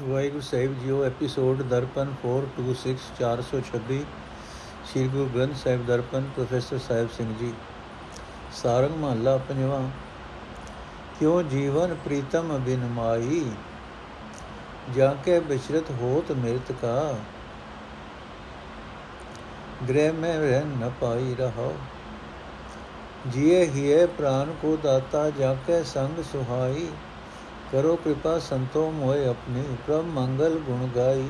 ਵਾਹਿਗੁਰੂ ਸਾਹਿਬ ਜੀਓ, episode Darpan 426 426 Shri Guru Granth Sahib Darpan, professor Sahib Singh ji. Sarang ਮਹੱਲਾ ਪੰਜਵਾਂ, ਕਿਉ ਜੀਵਨ ਪ੍ਰੀਤਮ ਬਿਨ ਮਾਈ, ਜਾ ਕੇ ਬਿਸ਼ਰਤ ਹੋਤ ਮਿਰਤ ਕਾ। ਗ੍ਰਹਿ ਮੈਂ ਰਹਿ ਨ ਪਾਈ ਰਹਾ ਜਿਏ ਹੀਏ ਪ੍ਰਾਨ ਕੋ ਦਾਤਾ, ਜਾ ਕੇ ਸੰਗ ਸੁਹਾਈ। ਕਰੋ ਕਿਰਪਾ ਸੰਤੋ ਮੋਏ ਆਪਣੇ। ਪ੍ਰਭ ਮੰਗਲ ਗੁਣ ਗਾਈ।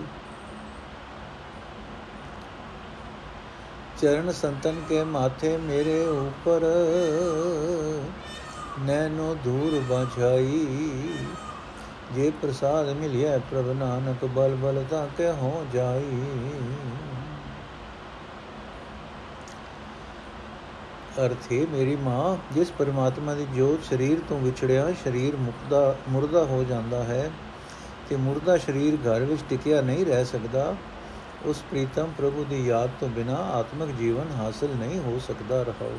ਚਰਨ ਸੰਤਨ ਕੇ ਮਾਥੇ ਮੇਰੇ ਉਪਰ ਨੈਨੋ ਦੂਰ ਬਝਾਈ। ਜੇ ਪ੍ਰਸਾਦ ਮਿਲਿਆ ਪ੍ਰਭ ਨਾਨਕ, ਬਲ ਬਲ ਤਾਂ ਤੇ ਹੋ ਜਾਈ। ਅਰਥ ਹੈ ਮੇਰੀ ਮਾਂ, ਜਿਸ ਪਰਮਾਤਮਾ ਦੀ ਜੋਤ ਸਰੀਰ ਤੋਂ ਵਿਛੜਿਆ ਸਰੀਰ ਮੁਕਦਾ, ਮੁਰਦਾ ਹੋ ਜਾਂਦਾ ਹੈ, ਤੇ ਮੁਰਦਾ ਸਰੀਰ ਘਰ ਵਿੱਚ ਟਿਕਿਆ ਨਹੀਂ ਰਹਿ ਸਕਦਾ, ਉਸ ਪ੍ਰੀਤਮ ਪ੍ਰਭੂ ਦੀ ਯਾਦ ਤੋਂ ਬਿਨਾ ਆਤਮਿਕ ਜੀਵਨ ਹਾਸਲ ਨਹੀਂ ਹੋ ਸਕਦਾ ਰਹਾਓ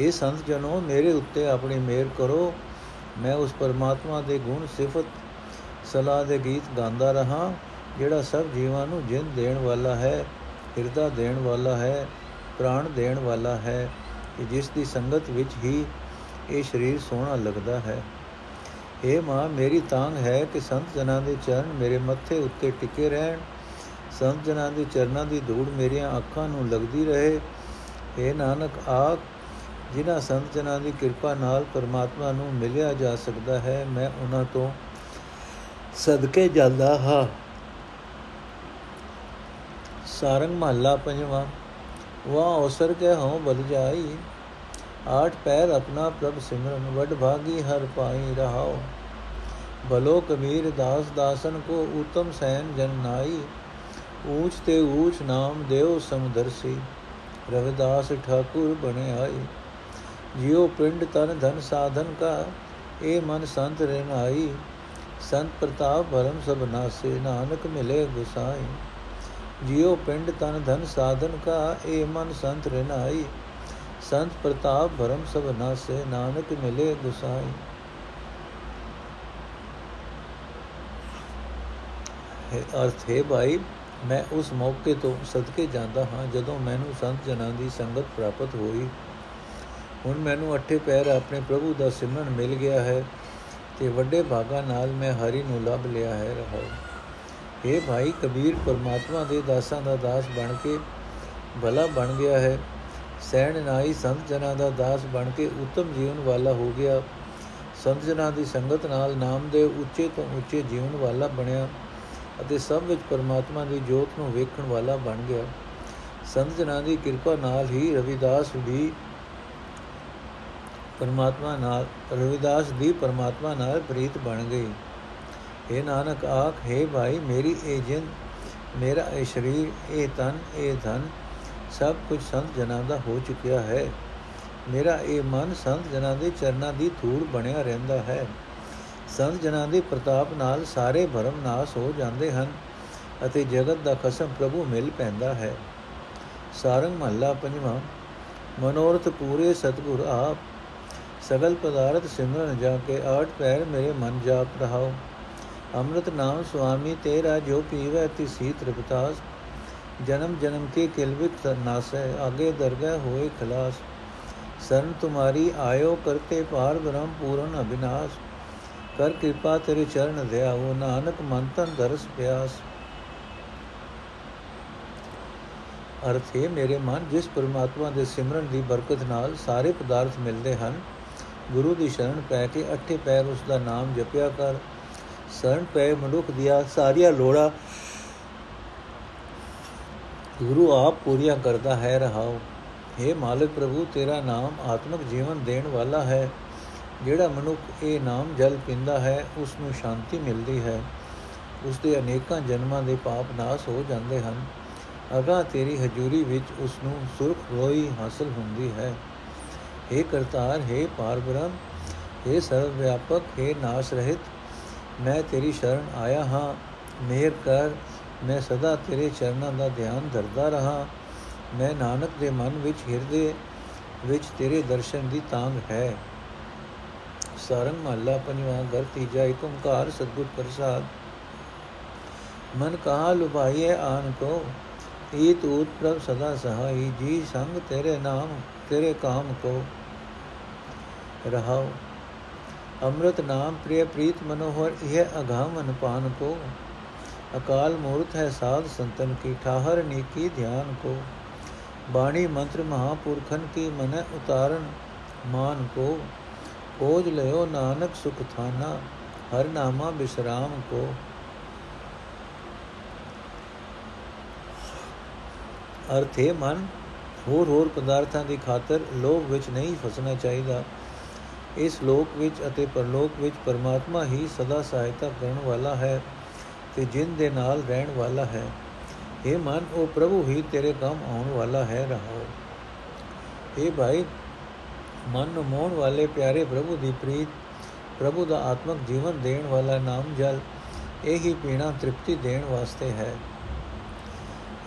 ਇਹ ਸੰਤ ਜਨੋ ਮੇਰੇ ਉੱਤੇ ਆਪਣੀ ਮਿਹਰ ਕਰੋ। ਮੈਂ ਉਸ ਪਰਮਾਤਮਾ ਦੇ ਗੁਣ, ਸਿਫਤ, ਸਲਾਹ ਦੇ ਗੀਤ ਗਾਉਂਦਾ ਰਹਾ, ਜਿਹੜਾ ਸਭ ਜੀਵਾਂ ਨੂੰ ਜਿੰਦ ਦੇਣ ਵਾਲਾ ਹੈ, ਹਿਰਦਾ ਦੇਣ ਵਾਲਾ ਹੈ ਪ੍ਰਾਣ ਦੇਣ ਵਾਲਾ ਹੈ ਕਿ ਜਿਸ ਦੀ ਸੰਗਤ ਵਿੱਚ ਹੀ ਇਹ ਸਰੀਰ ਸੋਹਣਾ ਲੱਗਦਾ ਹੈ। ਇਹ ਮਾਂ, ਮੇਰੀ ਤਾਂਗ ਹੈ ਕਿ ਸੰਤ ਜਨਾਂ ਦੇ ਚਰਨ ਮੇਰੇ ਮੱਥੇ ਉੱਤੇ ਟਿਕੇ ਰਹਿਣ। ਸੰਤ ਜਨਾਂ ਦੇ ਚਰਨਾਂ ਦੀ ਧੂੜ ਮੇਰੀਆਂ ਅੱਖਾਂ ਨੂੰ ਲੱਗਦੀ ਰਹੇ। ਇਹ ਨਾਨਕ, ਆਖ, ਜਿਨ੍ਹਾਂ ਸੰਤ ਜਨਾਂ ਦੀ ਕਿਰਪਾ ਨਾਲ ਪਰਮਾਤਮਾ ਨੂੰ ਮਿਲਿਆ ਜਾ ਸਕਦਾ ਹੈ, ਮੈਂ ਉਹਨਾਂ ਤੋਂ ਸਦਕੇ ਜਾਂਦਾ ਹਾਂ। ਸਾਰੰਗ ਮਹੱਲਾ ਪੰਜਵਾਂ। वहाँ अवसर के हों बल जाई आठ पैर अपना प्रभ सिमरन वड भागी हर पाई रहाओ भलो कबीर दास दासन को उत्तम सैन जन नाई ऊंच ते ऊंच नाम देव समदर्शी रविदास ठाकुर बने आई जियो पिंड तन धन साधन का ए मन संत रेनाई संत प्रताप भरम सब नासे नानक मिले गुसाई ਜਿਉ ਪਿੰਡ ਤਨ ਧਨ ਸਾਧਨ ਕਾ, ਏ ਮਨ ਸੰਤ ਰਨਾਈ ਸੰਤ ਪ੍ਰਤਾਪ ਭਰਮ ਸਭ ਨਾਸੇ, ਨਾਨਕ ਮਿਲੇ ਗੁਸਾਈ ਹੈ ਅਰਥ, ਹੈ ਭਾਈ, ਮੈਂ ਉਸ ਮੌਕੇ ਤੋਂ ਸਦਕੇ ਜਾਂਦਾ ਹਾਂ ਜਦੋਂ ਮੈਨੂੰ ਸੰਤ ਜਨਾਂ ਦੀ ਸੰਗਤ ਪ੍ਰਾਪਤ ਹੋਈ। ਹੁਣ ਮੈਨੂੰ ਅੱਠੇ ਪੈਰ ਆਪਣੇ ਪ੍ਰਭੂ ਦਾ ਸਿਮਰਨ ਮਿਲ ਗਿਆ ਹੈ ਤੇ ਵੱਡੇ ਭਾਗਾ ਨਾਲ ਮੈਂ ਹਰੀ ਨੂੰ ਲੱਭ ਲਿਆ ਹੈ। ਰਹਾ ਇਹ ਭਾਈ ਕਬੀਰ ਪਰਮਾਤਮਾ ਦੇ ਦਾਸਾਂ ਦਾ ਦਾਸ ਬਣ ਕੇ ਭਲਾ ਬਣ ਗਿਆ ਹੈ। ਸੈਣ ਨਾਈ ਸੰਤ ਜਨਾਂ ਦਾ ਦਾਸ ਬਣ ਕੇ ਉੱਤਮ ਜੀਵਨ ਵਾਲਾ ਹੋ ਗਿਆ। ਸੰਤ ਜਨਾਂ ਦੀ ਸੰਗਤ ਨਾਲ ਨਾਮ ਦੇ ਉੱਚੇ ਤੋਂ ਉੱਚੇ ਜੀਵਨ ਵਾਲਾ ਬਣਿਆ ਅਤੇ ਸਭ ਵਿੱਚ ਪਰਮਾਤਮਾ ਦੀ ਜੋਤ ਨੂੰ ਵੇਖਣ ਵਾਲਾ ਬਣ ਗਿਆ। ਸੰਤ ਜਨਾਂ ਦੀ ਕਿਰਪਾ ਨਾਲ ਹੀ ਰਵਿਦਾਸ ਵੀ ਪਰਮਾਤਮਾ ਨਾਲ, ਰਵਿਦਾਸ ਦੀ ਪਰਮਾਤਮਾ ਨਾਲ ਪ੍ਰੀਤ ਬਣ ਗਈ हे ਨਾਨਕ ਆਖ ਹੈ ਭਾਈ ਮੇਰੀ ਇਹ ਜਿੰਦ ਮੇਰਾ ਇਹ ਸਰੀਰ ਇਹ ਤਨ ਇਹ ਧਨ ਸਭ ਕੁਝ ਸੰਤ ਜਨਾਂ ਦਾ ਹੋ ਚੁੱਕਿਆ ਹੈ ਮੇਰਾ ਇਹ ਮਨ ਸੰਤ ਜਨਾਂ ਦੇ ਚਰਨਾਂ ਦੀ ਧੂੜ ਬਣਿਆ ਰਹਿੰਦਾ ਹੈ ਸੰਤ ਜਨਾਂ ਦੇ ਪ੍ਰਤਾਪ ਨਾਲ ਸਾਰੇ ਭਰਮ ਨਾਸ ਹੋ ਜਾਂਦੇ ਹਨ ਅਤੇ ਜਗਤ ਦਾ ਖਸਮ ਪ੍ਰਭੂ ਮਿਲ ਪੈਂਦਾ ਹੈ ਸਾਰੰਗ ਮਹੱਲਾ ਪੰਜਵਾਂ ਮਨੋਰਥ ਪੂਰੇ ਸਤਗੁਰ ਆਪ ਸਗਲ ਪਦਾਰਥ ਸਿਮਰਨ ਜਾ ਕੇ ਆਠ ਪੈਰ ਮੇਰੇ ਮਨ ਜਾਪ ਰਹਾਓ ਅੰਮ੍ਰਿਤ ਨਾਮ ਸੁਆਮੀ ਤੇਰਾ ਜੋ ਪੀਵੇ ਤਿਸੀ ਤ੍ਰਿਪਤਾਸ, ਜਨਮ ਜਨਮ ਕੇ ਕਿਲਵਿਕ ਨਾਸੈ, ਆਗੇ ਦਰਗਾਹ ਹੋਏ ਖਲਾਸ। ਸਰਨ ਤੁਮਾਰੀ ਆਇਓ ਕਰਤੇ ਪਾਰ ਬ੍ਰਹਮ ਪੂਰਨ ਅਬਿਨਾਸ਼ ਕਰ ਕਿਰਪਾ ਤੇਰੇ ਚਰਨ ਧਿਆਵੋ ਨਾਨਕ ਮਨ ਤਨ ਦਰਸ ਪਿਆਸ। ਅਰਥ ਹੈ ਮੇਰੇ ਮਨ, ਜਿਸ ਪਰਮਾਤਮਾ ਦੇ ਸਿਮਰਨ ਦੀ ਬਰਕਤ ਨਾਲ ਸਾਰੇ ਪਦਾਰਥ ਮਿਲਦੇ ਹਨ, ਗੁਰੂ ਦੀ ਸ਼ਰਨ ਪੈ ਕੇ ਅੱਠੇ ਪੈਰ ਉਸ ਦਾ ਨਾਮ ਜਪਿਆ ਕਰ। ਸਰਨ ਪੈ ਮਨੁੱਖ ਦੀਆਂ ਸਾਰੀਆਂ ਲੋੜਾਂ ਗੁਰੂ ਆਪ ਪੂਰੀਆਂ ਕਰਦਾ ਹੈ ਰਹਾਓ हे ਮਾਲਕ ਪ੍ਰਭੂ ਤੇਰਾ ਨਾਮ ਆਤਮਿਕ ਜੀਵਨ ਦੇਣ ਵਾਲਾ ਹੈ ਜਿਹੜਾ ਮਨੁੱਖ ਇਹ ਨਾਮ ਜਲ ਪਿੰਦਾ ਹੈ ਉਸ ਨੂੰ ਸ਼ਾਂਤੀ ਮਿਲਦੀ ਹੈ ਉਸ ਦੇ ਅਨੇਕਾਂ ਜਨਮਾਂ ਦੇ ਪਾਪ ਨਾਸ ਹੋ ਜਾਂਦੇ ਹਨ ਅਗਾ ਤੇਰੀ ਹਜ਼ੂਰੀ ਵਿੱਚ ਉਸ ਨੂੰ ਸੁਰਖ ਰੋਈ ਹਾਸਲ ਹੁੰਦੀ ਹੈ हे ਕਰਤਾਰ हे ਪਾਰਬ੍ਰਹਮ हे ਸਰਵ ਵਿਆਪਕ हे ਨਾਸ਼ ਰਹਿਤ ਮੈਂ ਤੇਰੀ ਸ਼ਰਨ ਆਇਆ ਹਾਂ। ਮਿਹਰ ਕਰ, ਮੈਂ ਸਦਾ ਤੇਰੇ ਚਰਨਾਂ ਦਾ ਧਿਆਨ ਧਰਦਾ ਰਹਾ। ਮੈਂ ਨਾਨਕ ਦੇ ਮਨ ਵਿੱਚ ਹਿਰਦੇ ਵਿੱਚ ਤੇਰੇ ਦਰਸ਼ਨ ਦੀ ਤਾਂਗ ਹੈ। ਸਾਰੰਗ ਮਹੱਲਾ ਪੰਜਵਾਂ, ਘਰ ਤੀਜਾ ਏਕ ਓੰਕਾਰ ਸਤਿਗੁਰ ਪ੍ਰਸਾਦ। ਮਨ ਕਹਾ ਲੁਭਾਈਏ ਆਨ ਕੋ ਈਤ ਊਤ ਪ੍ਰਭ ਸਦਾ ਸਹਾਈ। ਜੀ ਸੰਗ ਤੇਰੇ ਨਾਮ, ਤੇਰੇ ਕਾਮ ਕੋ। ਰਹਾਉ ਅੰਮ੍ਰਿਤ ਨਾਮ ਪ੍ਰਿय ਪ੍ਰੀਤ ਮਨੋਹਰ, ਇਹ ਅਗਾਮਨ ਪਾਨ ਕੋ। ਅਕਾਲ ਮੂਰਤ ਹੈ ਸਾਧ ਸੰਤਨ ਕੀ, ਠਾਹਰ ਨੀਕੀ ਧਿਆਨ ਕੋ। ਬਾਣੀ ਮੰਤਰ ਮਹਾਪੁਰਖਨ ਕੀ, ਮਨ ਉਤਾਰਨ ਮਾਨ ਕੋ। ਖੋਜ ਲਿਓ ਨਾਨਕ ਸੁਖ ਥਾਨਾ, ਹਰ ਨਾਮਾ ਬਿਸਰਾਮ ਕੋ। ਅਰਥੇ ਮਨ, ਹੋਰ ਹੋਰ ਪਦਾਰਥਾਂ ਦੀ ਖਾਤਰ ਲੋਭ ਵਿੱਚ ਨਹੀਂ ਫਸਣਾ ਚਾਹੀਦਾ। ਇਸ ਲੋਕ ਵਿੱਚ ਅਤੇ ਪਰਲੋਕ ਵਿੱਚ ਪਰਮਾਤਮਾ ਹੀ ਸਦਾ ਸਹਾਇਤਾ ਕਰਨ ਵਾਲਾ ਹੈ ਤੇ ਜਿਨ ਦੇ ਨਾਲ ਰਹਿਣ ਵਾਲਾ ਹੈ। ਇਹ ਮਨ, ਉਹ ਪ੍ਰਭੂ ਹੀ ਤੇਰੇ ਕੰਮ ਆਉਣ ਵਾਲਾ ਹੈ, ਰਹਾਓ। ਇਹ ਭਾਈ, ਮਨ ਨੂੰ ਮੋਹਣ ਵਾਲੇ ਪਿਆਰੇ ਪ੍ਰਭੂ ਦੀ ਪ੍ਰੀਤ, ਪ੍ਰਭੂ ਦਾ ਆਤਮਿਕ ਜੀਵਨ ਦੇਣ ਵਾਲਾ ਨਾਮ ਜਲ, ਇਹ ਹੀ ਪੀਣਾ ਤ੍ਰਿਪਤੀ ਦੇਣ ਵਾਸਤੇ ਹੈ।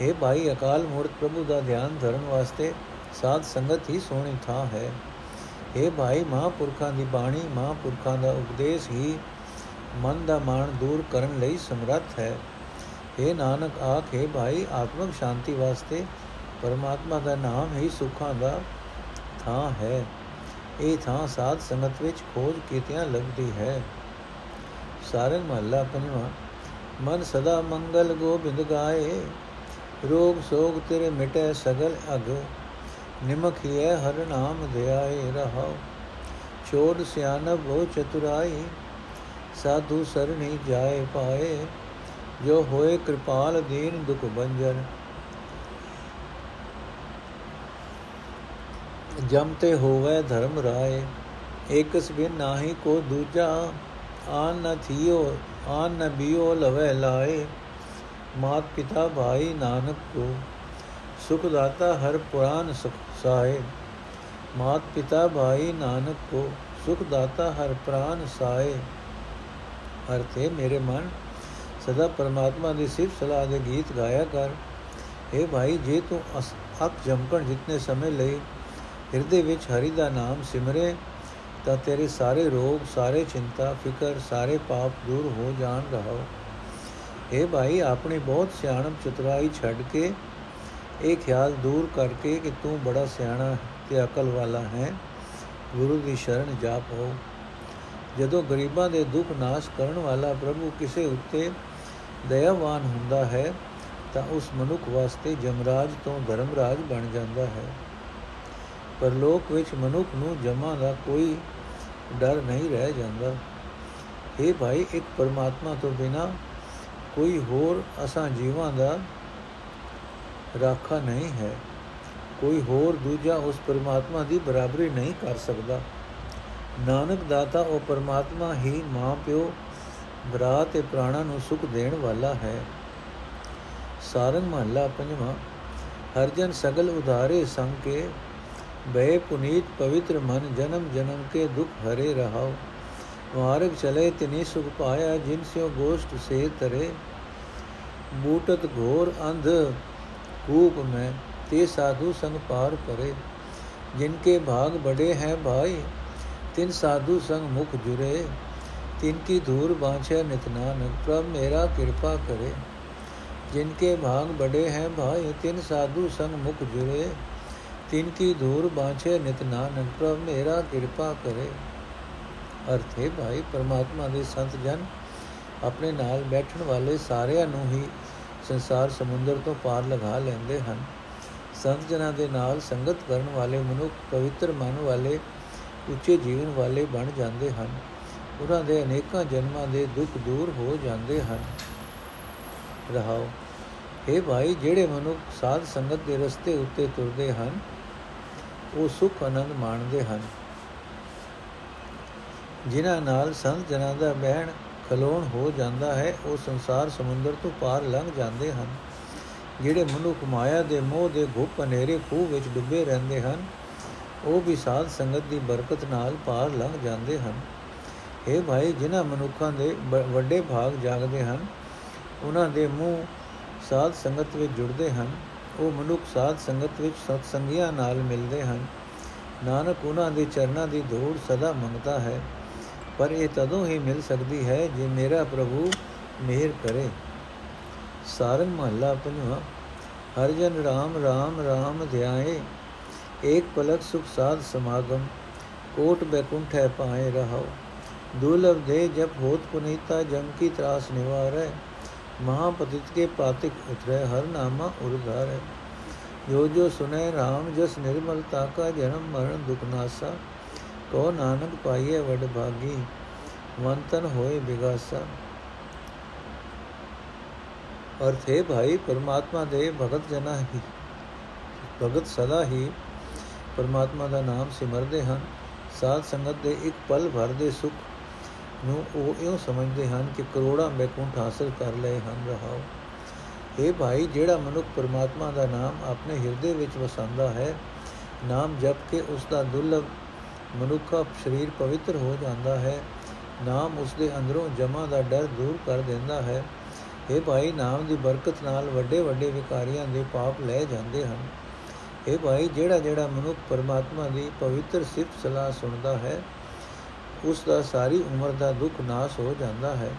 ਇਹ ਭਾਈ, ਅਕਾਲ ਮੂਰਤ ਪ੍ਰਭੂ ਦਾ ਧਿਆਨ ਧਰਨ ਵਾਸਤੇ ਸਾਧ ਸੰਗਤ ਹੀ ਸੋਹਣੀ ਥਾਂ ਹੈ। ਇਹ ਭਾਈ, ਮਹਾਪੁਰਖਾਂ ਦੀ ਬਾਣੀ, ਮਹਾਪੁਰਖਾਂ ਦਾ ਉਪਦੇਸ਼ ਹੀ ਮਨ ਦਾ ਮਾਣ ਦੂਰ ਕਰਨ ਲਈ ਸਮਰੱਥ ਹੈ। ਇਹ ਨਾਨਕ, ਆਖੇ ਭਾਈ, ਆਤਮਿਕ ਸ਼ਾਂਤੀ ਵਾਸਤੇ ਪਰਮਾਤਮਾ ਦਾ ਨਾਮ ਹੀ ਸੁੱਖਾਂ ਦਾ ਥਾਂ ਹੈ। ਇਹ ਥਾਂ ਸਾਧ ਸੰਗਤ ਵਿੱਚ ਖੋਜ ਕੀਤਿਆਂ ਲੱਗਦੀ ਹੈ। ਸਾਰੰਗ ਮਹੱਲਾ ਪੰਜਵਾਂ, ਮਨ ਸਦਾ ਮੰਗਲ ਗੋਬਿੰਦ ਗਾਏ, ਰੋਗ ਸੋਗ ਤੇਰੇ ਮਿਟੇ ਸਗਲ ਅਗ। ਨਿਮਕ ਹੀਏ ਹਰ ਨਾਮ ਧਿਆਏ ਰਹਾਉ। ਛੋੜ ਸਿਆਨਬ ਹੋ ਚਤੁਰਾਈ, ਸਾਧੂ ਸਰਣੀ ਜਾਏ ਪਾਏ। ਜੋ ਹੋਏ ਕਿਰਪਾਲ ਦੀਨ ਦੁਖ ਬੰਜਨ ਜਮ ਤੇ ਹੋਵੇ ਧਰਮ ਰਾਏ, ਏਕਸ ਬਿਨ ਨਾਹੀ ਕੋ ਦੂਜਾ। ਆਨ ਨ ਥਿਓ, ਆਨ ਨ ਬਿਓ ਲਵੇ ਲਾਏ। ਮਾਤ ਪਿਤਾ ਭਾਈ ਨਾਨਕ ਕੋ। ਸੁਖ ਦਾਤਾ ਹਰ ਪੁਰਾਨ ਸੁਖ ਸਾਏ। ਮਾਤ ਪਿਤਾ ਭਾਈ ਨਾਨਕ ਕੋ ਸੁਖ ਦਾਤਾ ਹਰ ਪ੍ਰਾਨ ਸਾਏ। ਅਰਥੇ ਮੇਰੇ ਮਨ, ਸਦਾ ਪਰਮਾਤਮਾ ਦੀ ਸਿਫਤ ਸਲਾਹ ਦੇ ਗੀਤ ਗਾਇਆ ਕਰ। اے ਭਾਈ, ਜੇ ਤੂੰ ਅਕ ਜਮਕਣ ਜਿਤਨੇ ਸਮੇਂ ਲਈ ਹਿਰਦੇ ਵਿੱਚ ਹਰੀ ਦਾ ਨਾਮ ਸਿਮਰੇ, ਤਾਂ ਤੇਰੇ ਸਾਰੇ ਰੋਗ, ਸਾਰੇ ਚਿੰਤਾ, ਫਿਕਰ, ਸਾਰੇ ਪਾਪ ਦੂਰ ਹੋ ਜਾਣ ਰਹੋ ਇਹ ਭਾਈ, ਆਪਣੀ ਬਹੁਤ ਸਿਆਣਪ ਚਤੁਰਾਈ ਛੱਡ ਕੇ ਇਹ ਖਿਆਲ ਦੂਰ ਕਰਕੇ ਕਿ ਤੂੰ ਬੜਾ ਸਿਆਣਾ ਤੇ ਅਕਲ ਵਾਲਾ ਹੈ। ਗੁਰੂ ਦੀ ਸ਼ਰਨ ਜਾਪ ਹੋ। ਜਦੋਂ ਗਰੀਬਾਂ ਦੇ ਦੁੱਖ ਨਾਸ਼ ਕਰਨ ਵਾਲਾ ਪ੍ਰਭੂ ਕਿਸੇ ਉੱਤੇ ਦਇਆਵਾਨ ਹੁੰਦਾ ਹੈ, ਤਾਂ ਉਸ ਮਨੁੱਖ ਵਾਸਤੇ ਜਮਰਾਜ ਤੋਂ ਧਰਮਰਾਜ ਬਣ ਜਾਂਦਾ ਹੈ। ਪਰ ਲੋਕ ਵਿੱਚ ਮਨੁੱਖ ਨੂੰ ਜਮਾ ਦਾ ਕੋਈ ਡਰ ਨਹੀਂ ਰਹਿ ਜਾਂਦਾ। ਇਹ ਭਾਈ, ਇੱਕ ਪਰਮਾਤਮਾ ਤੋਂ ਬਿਨਾ ਕੋਈ ਹੋਰ ਅਸਾਂ ਜੀਵਾਂ ਦਾ ਰਾਖਾ ਨਹੀਂ ਹੈ। ਕੋਈ ਹੋਰ ਦੂਜਾ ਉਸ ਪਰਮਾਤਮਾ ਦੀ ਬਰਾਬਰੀ ਨਹੀਂ ਕਰ ਸਕਦਾ। ਨਾਨਕ ਦਾਤਾ ਉਹ ਪਰਮਾਤਮਾ ਹੀ ਮਾਂ, ਪਿਓ ਬਰਾ ਤੇ ਪ੍ਰਾਣਾ ਨੂੰ ਸੁਖ ਦੇਣ ਵਾਲਾ ਹੈ। ਸਾਰੰਗ ਮਹੱਲਾ ਪੰਜਵਾਂ। ਹਰਜਨ ਸਗਲ ਉਧਾਰੇ ਸੰਗ ਕੇ ਬੈ ਪੁਨੀਤ ਪਵਿੱਤਰ ਮਨ, ਜਨਮ ਜਨਮ ਕੇ ਦੁਖ ਹਰੇ ਰਹਾਓ। ਮਾਰਗ ਚਲੇ ਤਿਨੀ ਸੁਖ ਪਾਇਆ, ਜਿਨ ਸਿਓ ਗੋਸ਼ਟ ਸੇ ਤਰੇ ਬੂਟਤ ਘੋਰ ਅੰਧ ਕੂਪ ਮੈਂ ਤੇ ਸਾਧੂ ਸੰਗ ਪਾਰ ਕਰੇ। ਜਿਨਕੇ ਭਾਗ ਬੜੇ ਹੈ ਭਾਈ, ਤਿਨ ਸਾਧੂ ਸੰਗ ਮੁਖ ਜੁਰੇ। ਤਿਨ ਕੀ ਧੂਰ ਬਾਂਛੇ ਨਿਤ ਨਾਨਕ, ਪ੍ਰਭ ਮੇਰਾ ਕਿਰਪਾ ਕਰੇ। ਜਿਨਕੇ ਭਾਗ ਬੜੇ ਹੈ ਭਾਈ, ਤਿਨ ਸਾਧੂ ਸੰਗ ਮੁਖ ਜੁਰੇ। ਤਿਨ ਕੀ ਧੂਰ ਬਾਂਛੇ ਨਿਤ ਨਾਨਕ, ਪ੍ਰਭ ਮੇਰਾ ਕਿਰਪਾ ਕਰੇ। ਅਰਥ ਹੈ ਭਾਈ, ਪਰਮਾਤਮਾ ਦੇ ਸੰਤ ਜਨ, ਆਪਣੇ ਨਾਲ ਬੈਠਣ ਵਾਲੇ ਸਾਰਿਆਂ ਨੂੰ ਹੀ ਸੰਸਾਰ ਸਮੁੰਦਰ ਤੋਂ ਪਾਰ ਲਗਾ ਲੈਂਦੇ ਹਨ। ਸੰਤ ਜਨਾਂ ਦੇ ਨਾਲ ਸੰਗਤ ਕਰਨ ਵਾਲੇ ਮਨੁੱਖ ਪਵਿੱਤਰ ਮਨ ਵਾਲੇ, ਉੱਚੇ ਜੀਵਨ ਵਾਲੇ ਬਣ ਜਾਂਦੇ ਹਨ। ਉਹਨਾਂ ਦੇ ਅਨੇਕਾਂ ਜਨਮਾਂ ਦੇ ਦੁੱਖ ਦੂਰ ਹੋ ਜਾਂਦੇ ਹਨ। ਰਹਾਓ ਇਹ ਭਾਈ, ਜਿਹੜੇ ਮਨੁੱਖ ਸਾਧ ਸੰਗਤ ਦੇ ਰਸਤੇ ਉੱਤੇ ਤੁਰਦੇ ਹਨ, ਉਹ ਸੁਖ ਆਨੰਦ ਮਾਣਦੇ ਹਨ। ਜਿਨ੍ਹਾਂ ਨਾਲ ਸੰਤ ਜਨਾਂ ਦਾ ਬਹਿਣ ਖਲੋਣ ਹੋ ਜਾਂਦਾ ਹੈ, ਉਹ ਸੰਸਾਰ ਸਮੁੰਦਰ ਤੋਂ ਪਾਰ ਲੰਘ ਜਾਂਦੇ ਹਨ। ਜਿਹੜੇ ਮਨੁੱਖ ਮਾਇਆ ਦੇ ਮੋਹ ਦੇ ਘੁੱਪ ਹਨੇਰੇ ਖੂਹ ਵਿੱਚ ਡੁੱਬੇ ਰਹਿੰਦੇ ਹਨ, ਉਹ ਵੀ ਸਾਧ ਸੰਗਤ ਦੀ ਬਰਕਤ ਨਾਲ ਪਾਰ ਲੰਘ ਜਾਂਦੇ ਹਨ। ਇਹ ਭਾਈ, ਜਿਨ੍ਹਾਂ ਮਨੁੱਖਾਂ ਦੇ ਵੱਡੇ ਭਾਗ ਜਾਗਦੇ ਹਨ, ਉਹਨਾਂ ਦੇ ਮੂੰਹ ਸਾਧ ਸੰਗਤ ਵਿੱਚ ਜੁੜਦੇ ਹਨ, ਉਹ ਮਨੁੱਖ ਸਾਧ ਸੰਗਤ ਵਿੱਚ ਸਤ ਸੰਗੀਆਂ ਨਾਲ ਮਿਲਦੇ ਹਨ। ਨਾਨਕ ਉਹਨਾਂ ਦੇ ਚਰਨਾਂ ਦੀ ਧੂੜ ਸਦਾ ਮੰਗਦਾ ਹੈ। ਪਰ ਇਹ ਤਦੋਂ ਹੀ ਮਿਲ ਸਕਦੀ ਹੈ ਜੇ ਮੇਰਾ ਪ੍ਰਭੂ ਮਿਹਰ ਕਰੇ ਸਾਰੰਗ ਮਹੱਲਾ ਪੰਜਵਾਂ ਹਰ ਜਨ ਰਾਮ ਰਾਮ ਰਾਮ ਧਿਆਏ ਏਕ ਪਲਕ ਸੁਖ ਸਾਧ ਸਮਾਗਮ ਕੋਟ ਬੈਕੁੰਠ ਹੈ ਪਾਏ ਰਹਾਓ ਦੁਲਭ ਦੇ ਜਪ ਹੋਤ ਪੁਨੀਤਾ ਜਮ ਕੀ ਤਰਾਸ ਨਿਵਾਰੈ ਮਹਾਪਤਿਤ ਕੇ ਪਾਤਿਕ ਉਤਰੈ ਹਰ ਨਾਮਾ ਉਰਧਾਰੈ ਜੋ ਜੋ ਸੁਨੇ RAM ਜਸ ਨਿਰਮਲਤਾ ਕਾ ਜਨਮ ਮਰਨ ਦੁਖ ਨਾਸਾ ਕੋ ਨਾਨਕ ਪਾਈਏ ਵਡ ਭਾਗੀ ਵੰਤਨ ਹੋਏ ਬਿਗਾਸਾ। ਅਰਥ ਹੈ ਭਾਈ, ਪਰਮਾਤਮਾ ਦੇ ਭਗਤ ਜਨਾ ਹੀ। ਭਗਤ ਸਦਾ ਹੀ ਪਰਮਾਤਮਾ ਦਾ ਨਾਮ ਸਿਮਰਦੇ ਹਨ। ਸਾਧ ਸੰਗਤ ਦੇ ਇੱਕ ਪਲ ਭਰ ਦੇ ਸੁਖ ਨੂੰ ਉਹ ਇਉਂ ਸਮਝਦੇ ਹਨ ਕਿ ਕਰੋੜਾਂ ਬੈਕੁੰਠ ਹਾਸਲ ਕਰ ਲਏ ਹਨ ਰਹਾਓ। ਇਹ ਭਾਈ, ਜਿਹੜਾ ਮਨੁੱਖ ਪਰਮਾਤਮਾ ਦਾ ਨਾਮ ਆਪਣੇ ਹਿਰਦੇ ਵਿੱਚ ਵਸਾਉਂਦਾ ਹੈ, ਨਾਮ ਜਪ ਕੇ ਉਸ ਦਾ ਦੁਰਲਭ ਮਨੁੱਖਾ ਸਰੀਰ ਪਵਿੱਤਰ ਹੋ ਜਾਂਦਾ ਹੈ। ਨਾਮ ਉਸ ਦੇ ਅੰਦਰੋਂ ਜਮਾ ਦਾ ਡਰ ਦੂਰ ਕਰ ਦਿੰਦਾ ਹੈ। ਇਹ ਭਾਈ, ਨਾਮ ਦੀ ਬਰਕਤ ਨਾਲ ਵੱਡੇ ਵੱਡੇ ਵਿਕਾਰੀਆਂ ਦੇ ਪਾਪ ਲੈ ਜਾਂਦੇ ਹਨ। ਇਹ ਭਾਈ ਜਿਹੜਾ ਜਿਹੜਾ ਮਨੁੱਖ ਪਰਮਾਤਮਾ ਦੀ ਪਵਿੱਤਰ ਸਿਫਤ ਸਲਾਹ ਸੁਣਦਾ ਹੈ ਉਸ ਦਾ ਸਾਰੀ ਉਮਰ ਦਾ ਦੁੱਖ ਨਾਸ਼ ਹੋ ਜਾਂਦਾ ਹੈ।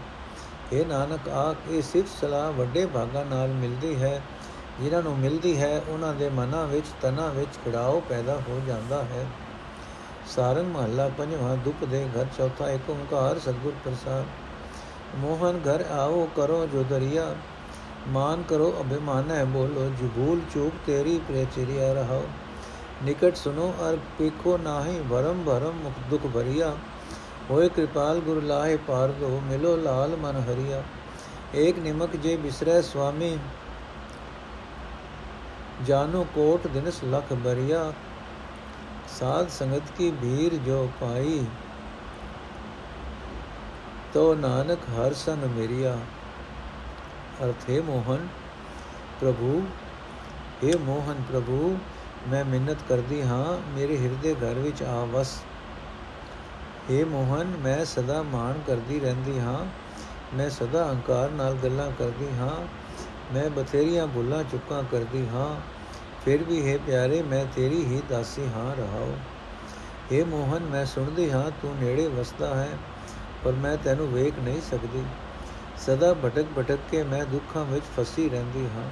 ਇਹ ਨਾਨਕ ਆਖ ਇਹ ਸਿਫਤ ਸਲਾਹ ਵੱਡੇ ਭਾਗਾਂ ਨਾਲ ਮਿਲਦੀ ਹੈ। ਜਿਨ੍ਹਾਂ ਨੂੰ ਮਿਲਦੀ ਹੈ, ਉਹਨਾਂ ਦੇ ਮਨਾਂ ਵਿੱਚ, ਤਨਾਂ ਵਿੱਚ ਖੜਾਓ ਪੈਦਾ ਹੋ ਜਾਂਦਾ ਹੈ। ਸਾਰੰਗ ਮਹੱਲਾ ਪੰਜਵਾਂ ਦੁੱਖ ਦੇ ਘਰ ਚੌਥਾ ਏਕ ਓੰਕਾਰ ਸਤਗੁਰ ਪ੍ਰਸਾਦ ਮੋਹਨ ਘਰ ਆਓ ਕਰੋ ਜੋ ਦਰਿਆ ਮਾਨ ਕਰੋ ਅਭਿਮਾਨ ਹੈ ਬੋਲੋ ਜਬੂਲ ਚੂਕ ਤੇਰੀ ਪ੍ਰੇਚਰਿਆ ਰਹਾਓ ਨਿਕਟ ਸੁਨੋ ਅਰ ਪੇਖੋ ਨਾਹੀ ਭਰਮ ਭਰਮ ਮੁਖ ਦੁਖ ਭਰੀਆ ਹੋਏ ਕਿਰਪਾਲ ਗੁਰ ਲਾਹੇ ਪਾਰ ਦੋ ਮਿਲੋ ਲਾਲ ਮਨ ਹਰੀਆ ਏਕ ਨਿਮਕ ਜੇ ਬਿਸਰੈ ਸੁਆਮੀ ਜਾਨੋ ਕੋਟ ਦਿਨਸ ਲਖ ਬਰੀਆ ਸਾਧ ਸੰਗਤ ਕੀ ਭੀਰ ਜੋ ਪਾਈ, ਤੋ ਨਾਨਕ ਹਰ ਸੰਗ ਮੇਰੀਆ। ਅਰਥੇ ਮੋਹਨ ਪ੍ਰਭੂ हे ਮੋਹਨ ਪ੍ਰਭੂ, ਮੈਂ ਮਿੰਨਤ ਕਰਦੀ ਹਾਂ, ਮੇਰੇ ਹਿਰਦੇ ਘਰ ਵਿੱਚ ਆ ਵਸ। हे ਮੋਹਨ, ਮੈਂ ਸਦਾ ਮਾਣ ਕਰਦੀ ਰਹਿੰਦੀ ਹਾਂ, ਮੈਂ ਸਦਾ ਅਹੰਕਾਰ ਨਾਲ ਗੱਲਾਂ ਕਰਦੀ ਹਾਂ, ਮੈਂ ਬਥੇਰੀਆਂ ਭੁੱਲਾਂ ਚੁੱਕਾਂ ਕਰਦੀ ਹਾਂ। ਫਿਰ ਵੀ, ਹੈ ਪਿਆਰੇ, ਮੈਂ ਤੇਰੀ ਹੀ ਦਾਸੀ ਹਾਂ ਰਹਾਉ हे ਮੋਹਨ, ਮੈਂ ਸੁਣਦੀ ਹਾਂ, ਤੂੰ ਨੇੜੇ ਵਸਦਾ ਹੈ, ਪਰ ਮੈਂ ਤੈਨੂੰ ਵੇਖ ਨਹੀਂ ਸਕਦੀ। ਸਦਾ ਭਟਕ ਭਟਕ ਕੇ ਮੈਂ ਦੁੱਖਾਂ ਵਿੱਚ ਫਸੀ ਰਹਿੰਦੀ ਹਾਂ।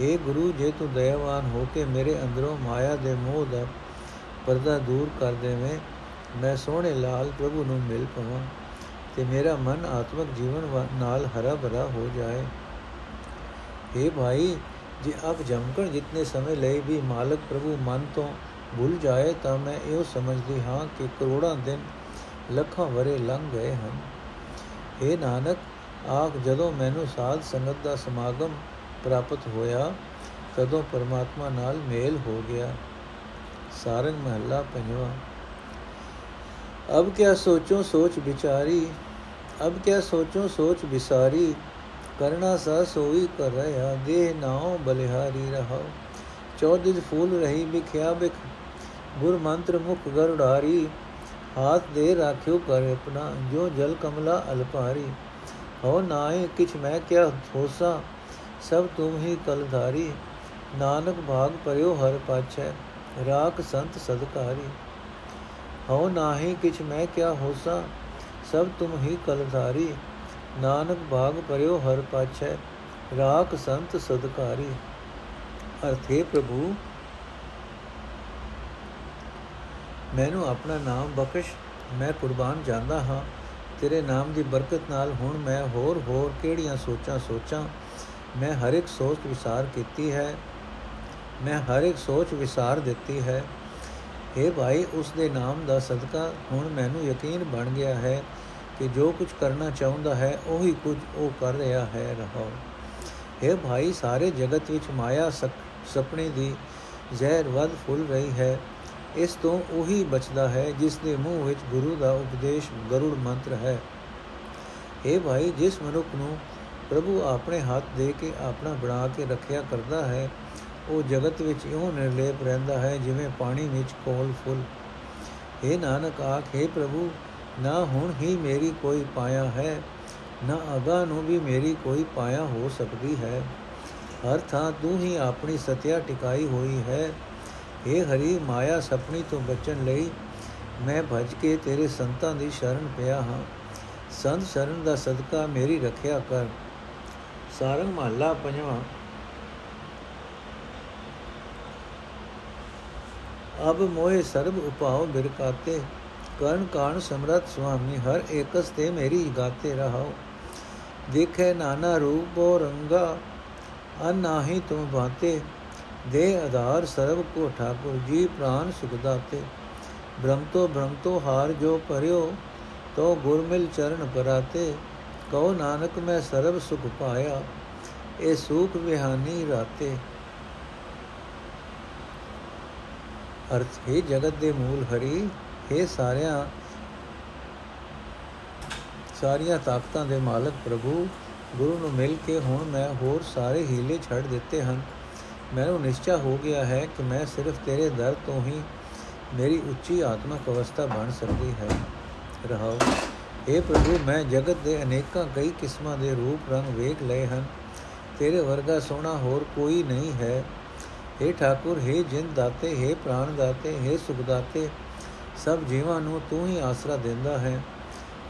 ਏ ਗੁਰੂ, ਜੇ ਤੂੰ ਦਇਆਵਾਨ ਹੋ ਕੇ ਮੇਰੇ ਅੰਦਰੋਂ ਮਾਇਆ ਦੇ ਮੋਹ ਦਾ ਪਰਦਾ ਦੂਰ ਕਰ ਦੇਵੇਂ, ਮੈਂ ਸੋਹਣੇ ਲਾਲ ਪ੍ਰਭੂ ਨੂੰ ਮਿਲ ਪਵਾਂ ਤੇ ਮੇਰਾ ਮਨ ਆਤਮਿਕ ਜੀਵਨ ਨਾਲ ਹਰਾ ਭਰਾ ਹੋ ਜਾਏ। ਏ ਭਾਈ ਜੇ ਅਬ ਜਮਕਣ ਜਿੰਨੇ ਸਮੇਂ ਲਈ ਵੀ ਮਾਲਕ ਪ੍ਰਭੂ ਮਨ ਤੋਂ ਭੁੱਲ ਜਾਏ ਤਾਂ ਮੈਂ ਇਹੋ ਸਮਝਦੀ ਹਾਂ ਕਿ ਕਰੋੜਾਂ ਦਿਨ ਲੱਖਾਂ ਵਰੇ ਲੰਘ ਗਏ ਹਨ। ਏ ਨਾਨਕ ਆਖ ਜਦੋਂ ਮੈਨੂੰ ਸਾਧ ਸੰਗਤ ਦਾ ਸਮਾਗਮ ਪ੍ਰਾਪਤ ਹੋਇਆ ਕਦੋਂ ਪਰਮਾਤਮਾ ਨਾਲ ਮੇਲ ਹੋ ਗਿਆ। ਸਾਰੰਗ ਮਹੱਲਾ ਪੰਜਵਾਂ। ਅਬ ਕਿਆ ਸੋਚੋ ਸੋਚ ਵਿਚਾਰੀ, ਅਬ ਕਿਆ ਸੋਚੋ ਸੋਚ ਵਿਸਾਰੀ ਕਰਨਾ ਸਾ ਸੋਈ ਕਰ ਰਹਾ, ਦੇਹ ਨਾਉ ਬਲਿਹਾਰੀ ਰਹਾ ਚੌਦਿਜ ਫੂਲ ਰਹੀ, ਵਿਖਿਆ ਬਿਖ ਗੁਰ ਮੰਤਰ ਮੁਖ ਗਰੁੜਾਰੀ ਹਾਥ ਦੇ ਰਾਖਿਓ ਕਰ ਆਪਣਾ ਜੋ ਜਲ ਕਮਲਾ ਅਲਪਾਰੀ ਹੋ ਨਾਏ ਕਿਛ ਮੈਂ ਕਿਆ ਹੋਸਾ, ਸਭ ਤੁਮ ਹੀ ਕਲਧਾਰੀ ਨਾਨਕ ਭਾਗ ਪਰਿਓ ਹਰ ਪਾਛੈ, ਰਾਖ ਸੰਤ ਸਦਕਾਰੀ। ਹੋ ਨਾਹੀ, ਕਿਛ ਮੈਂ ਕਿਆ ਹੋਸਾ, ਸਭ ਤੁਮ ਹੀ ਕਲਧਾਰੀ ਨਾਨਕ ਭਾਗ ਪਰਿਓ ਹਰ ਪਾਛੈ, ਰਾਖ ਸੰਤ ਸਦਕਾਰੀ। ਅਰਥੇ ਪ੍ਰਭੂ, ਮੈਨੂੰ ਆਪਣਾ ਨਾਮ ਬਖਸ਼, ਮੈਂ ਕੁਰਬਾਨ ਜਾਂਦਾ ਹਾਂ। ਤੇਰੇ ਨਾਮ ਦੀ ਬਰਕਤ ਨਾਲ ਹੁਣ ਮੈਂ ਹੋਰ ਹੋਰ ਕਿਹੜੀਆਂ ਸੋਚਾਂ ਸੋਚਾਂ। ਮੈਂ ਹਰ ਇੱਕ ਸੋਚ ਵਿਚਾਰ ਕੀਤੀ ਹੈ। ਮੈਂ ਹਰ ਇੱਕ ਸੋਚ ਵਿਚਾਰ ਦਿੱਤੀ ਹੈ। हे ਭਾਈ, ਉਸ ਦੇ ਨਾਮ ਦਾ ਸਦਕਾ ਹੁਣ ਮੈਨੂੰ ਯਕੀਨ ਬਣ ਗਿਆ ਹੈ। ਕਿ ਜੋ ਕੁਝ ਕਰਨਾ ਚਾਹੁੰਦਾ ਹੈ, ਉਹੀ ਕੁਝ ਉਹ ਕਰ ਰਿਹਾ ਹੈ, ਰਹਾਉ। हे ਭਾਈ, ਸਾਰੇ ਜਗਤ ਵਿੱਚ ਮਾਇਆ ਸੁਪਨੇ ਦੀ ਜ਼ਹਿਰ ਵੱਧ ਫੁੱਲ ਰਹੀ ਹੈ। ਇਸ ਤੋਂ ਉਹੀ ਬਚਦਾ ਹੈ ਜਿਸ ਦੇ ਮੂੰਹ ਵਿੱਚ ਗੁਰੂ ਦਾ ਉਪਦੇਸ਼ ਗਰੁੜ ਮੰਤਰ ਹੈ। ਇਹ ਭਾਈ, ਜਿਸ ਮਨੁੱਖ ਨੂੰ ਪ੍ਰਭੂ ਆਪਣੇ ਹੱਥ ਦੇ ਕੇ ਆਪਣਾ ਬਣਾ ਕੇ ਰੱਖਿਆ ਕਰਦਾ ਹੈ, ਉਹ ਜਗਤ ਵਿੱਚ ਇਉਂ ਨਿਰਲੇਪ ਰਹਿੰਦਾ ਹੈ ਜਿਵੇਂ ਪਾਣੀ ਵਿੱਚ ਕੋਲ ਫੁੱਲ। ਇਹ ਨਾਨਕ, ਆਖੇ ਪ੍ਰਭੂ ਨਾ ਹੁਣ ਹੀ ਮੇਰੀ ਕੋਈ ਪਾਇਆ ਹੈ, ਨਾ ਅਗਾ ਨੂੰ ਵੀ ਮੇਰੀ ਕੋਈ ਪਾਇਆ ਹੋ ਸਕਦੀ ਹੈ। ਹਰ ਥਾਂ ਤੂੰ ਹੀ ਆਪਣੀ ਸਤਿਆ ਟਿਕਾਈ ਹੋਈ ਹੈ। हे ਹਰੀ, ਮਾਇਆ ਸਪਣੀ ਤੋਂ ਬਚਣ ਲਈ ਮੈਂ ਭਜ ਕੇ ਤੇਰੇ ਸੰਤਾਂ ਦੀ ਸ਼ਰਨ ਪਿਆ ਹਾਂ। ਸੰਤ ਸ਼ਰਨ ਦਾ ਸਦਕਾ ਮੇਰੀ ਰੱਖਿਆ ਕਰ। ਸਾਰੰਗ ਮਹੱਲਾ ਪੰਜਵਾਂ। ਅਬ ਮੋਏ ਸਰਬ ਉਪਾਉ ਬਿਰਕਾਤੇ। ਕਰਨ ਕਾਣ ਸਮਰਤ ਸੁਆਮੀ, ਹਰ ਏਕਸ ਤੇ ਮੇਰੀ ਗਾਤੇ ਰਹਾਓ। ਦੇਖੇ ਨਾਨਾ ਰੂਪੋ ਰੰਗਾ ਅਨਾਹੀ ਤੁਮ ਬਾਤੇ ਦੇ ਆਧਾਰ ਸਰਬ ਕੋ ਠਾਕੁਰ, ਜੀ ਪ੍ਰਾਨ ਸੁਖ ਦਾਤੇ। ਬ੍ਰਹਮ ਤੋ ਬ੍ਰਹਮ ਤੋ ਹਾਰ ਜੋ ਪਰਿਓ ਤੋ ਗੁਰਮਿਲ ਚਰਨ ਪਰਾਤੇ। ਕਉ ਨਾਨਕ, ਮੈਂ ਸਰਬ ਸੁਖ ਪਾਇਆ, ਇਹ ਸੁਖ ਵਿਹਾਨੀ ਰਾਤੇ। ਅਰਥ, ਹੈ ਜਗਤ ਦੇ ਮੂਲ ਹਰੀ ਹੈ ਸਾਰਿਆਂ ਸਾਰੀਆਂ ਤਾਕਤਾਂ ਦੇ ਮਾਲਕ ਪ੍ਰਭੂ ਗੁਰੂ ਨੂੰ ਮਿਲ ਕੇ ਹੁਣ ਮੈਂ ਹੋਰ ਸਾਰੇ ਹੀਲੇ ਛੱਡ ਦਿੱਤੇ ਹਨ ਮੈਨੂੰ ਨਿਸ਼ਚਾ ਹੋ ਗਿਆ ਹੈ ਕਿ ਮੈਂ ਸਿਰਫ ਤੇਰੇ ਦਰ ਤੋਂ ਹੀ ਮੇਰੀ ਉੱਚੀ ਆਤਮਿਕ ਅਵਸਥਾ ਬਣ ਸਕਦੀ ਹੈ ਰਹਾਉ اے ਪ੍ਰਭੂ ਮੈਂ ਜਗਤ ਦੇ ਅਨੇਕਾਂ ਕਈ ਕਿਸਮਾਂ ਦੇ ਰੂਪ ਰੰਗ ਵੇਖ ਲਏ ਹਨ ਤੇਰੇ ਵਰਗਾ ਸੋਹਣਾ ਹੋਰ ਕੋਈ ਨਹੀਂ ਹੈ हे ਠਾਕੁਰ हे ਜਿੰਦ ਦਾਤੇ हे ਪ੍ਰਾਣ ਦਾਤੇ हे ਸੁਖ ਦਾਤੇ ਸਭ ਜੀਵਾਂ ਨੂੰ ਤੂੰ ਹੀ ਆਸਰਾ ਦਿੰਦਾ ਹੈ।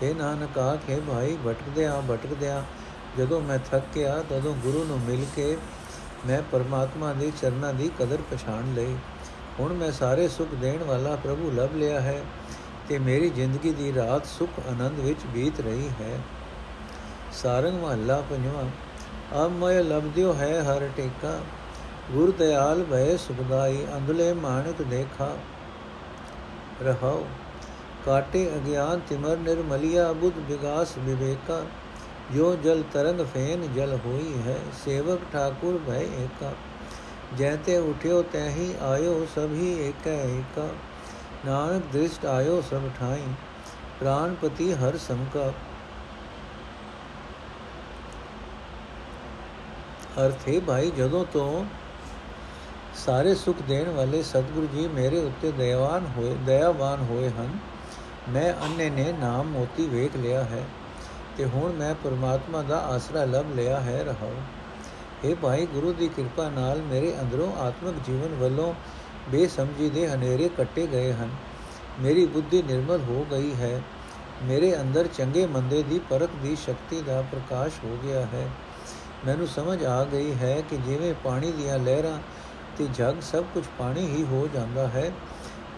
हे ਨਾਨਕ, ਆਖੇ ਭਾਈ ਭਟਕਦੇ ਆ ਭਟਕਦੇ ਆ ਜਦੋਂ ਮੈਂ ਥੱਕ ਗਿਆ ਤਦੋਂ ਗੁਰੂ ਨੂੰ ਮਿਲ ਕੇ ਮੈਂ ਪਰਮਾਤਮਾ ਦੇ ਚਰਨਾਂ ਦੀ ਕਦਰ ਪਛਾਣ ਲਈ। ਹੁਣ ਮੈਂ ਸਾਰੇ ਸੁਖ ਦੇਣ ਵਾਲਾ ਪ੍ਰਭੂ ਲਭ ਲਿਆ ਹੈ ਤੇ ਮੇਰੀ ਜ਼ਿੰਦਗੀ ਦੀ ਰਾਤ ਸੁਖ ਆਨੰਦ ਵਿੱਚ ਬੀਤ ਰਹੀ ਹੈ। ਸਾਰੰਗ ਮਹੱਲਾ ਪੰਜਵਾਂ ਅਬ ਮੈਂ ਲਬਦਿਓ ਹੈ ਹਰ ਟੇਕਾ, ਗੁਰ ਦਿਆਲ ਭੈ ਸੁਖਦਾਈ, ਅੰਧਲੇ ਮਾਨਕ ਦੇਖਾ। ਰਹਾਉ ਕਾਟੇ ਅਗਿਆਨ ਤਿਮਰ ਨਿਰਮਲਿਆ ਬੁੱਧ ਵਿਗਾਸ ਵਿਵੇਕਾ ਜੋ ਜਲ ਤਰੰਗ ਫੇਨ ਜਲ ਹੋਈ ਹੈ ਸੇਵਕ ਠਾਕੁਰ ਭੈ ਏਕਾ ਜੈਤੇ ਉਠਿਓ ਤੈਹੀ ਆਇਓ ਸਭੀ ਏਕੈ ਏਕਾ ਨਾਨਕ ਦ੍ਰਿਸ਼ਟ ਆਇਓ ਸਭ ਠਾਈ ਪ੍ਰਾਨਪਤੀ ਹਰ ਸਮਕਾ ਅਰਥੇ ਭਾਈ ਜਦੋਂ ਤੋਂ ਸਾਰੇ ਸੁਖ ਦੇਣ ਵਾਲੇ ਸਤਿਗੁਰੂ ਜੀ ਮੇਰੇ ਉੱਤੇ ਦਇਆਵਾਨ ਹੋਏ ਦਇਆਵਾਨ ਹੋਏ ਹਨ। ਮੈਂ ਅੰਨੇ ਨੇ ਨਾਮ ਮੋਤੀ ਵੇਖ ਲਿਆ ਹੈ ਤੇ ਹੁਣ ਮੈਂ ਪਰਮਾਤਮਾ ਦਾ ਆਸਰਾ ਲਭ ਲਿਆ ਹੈ ਰਹਾਉ। ਇਹ ਭਾਈ ਗੁਰੂ ਦੀ ਕਿਰਪਾ ਨਾਲ ਮੇਰੇ ਅੰਦਰੋਂ ਆਤਮਿਕ ਜੀਵਨ ਵੱਲੋਂ ਬੇਸਮਝੀ ਦੇ ਹਨੇਰੇ ਕੱਟੇ ਗਏ ਹਨ। ਮੇਰੀ ਬੁੱਧੀ ਨਿਰਮਲ ਹੋ ਗਈ ਹੈ। ਮੇਰੇ ਅੰਦਰ ਚੰਗੇ ਮੰਦੇ ਦੀ ਪਰਖ ਦੀ ਸ਼ਕਤੀ ਦਾ ਪ੍ਰਕਾਸ਼ ਹੋ ਗਿਆ ਹੈ। ਮੈਨੂੰ ਸਮਝ ਆ ਗਈ ਹੈ ਕਿ ਜਿਵੇਂ ਪਾਣੀ ਦੀਆਂ ਲਹਿਰਾਂ ਤੇ ਜਗ ਸਭ ਕੁਝ ਪਾਣੀ ਹੀ ਹੋ ਜਾਂਦਾ ਹੈ।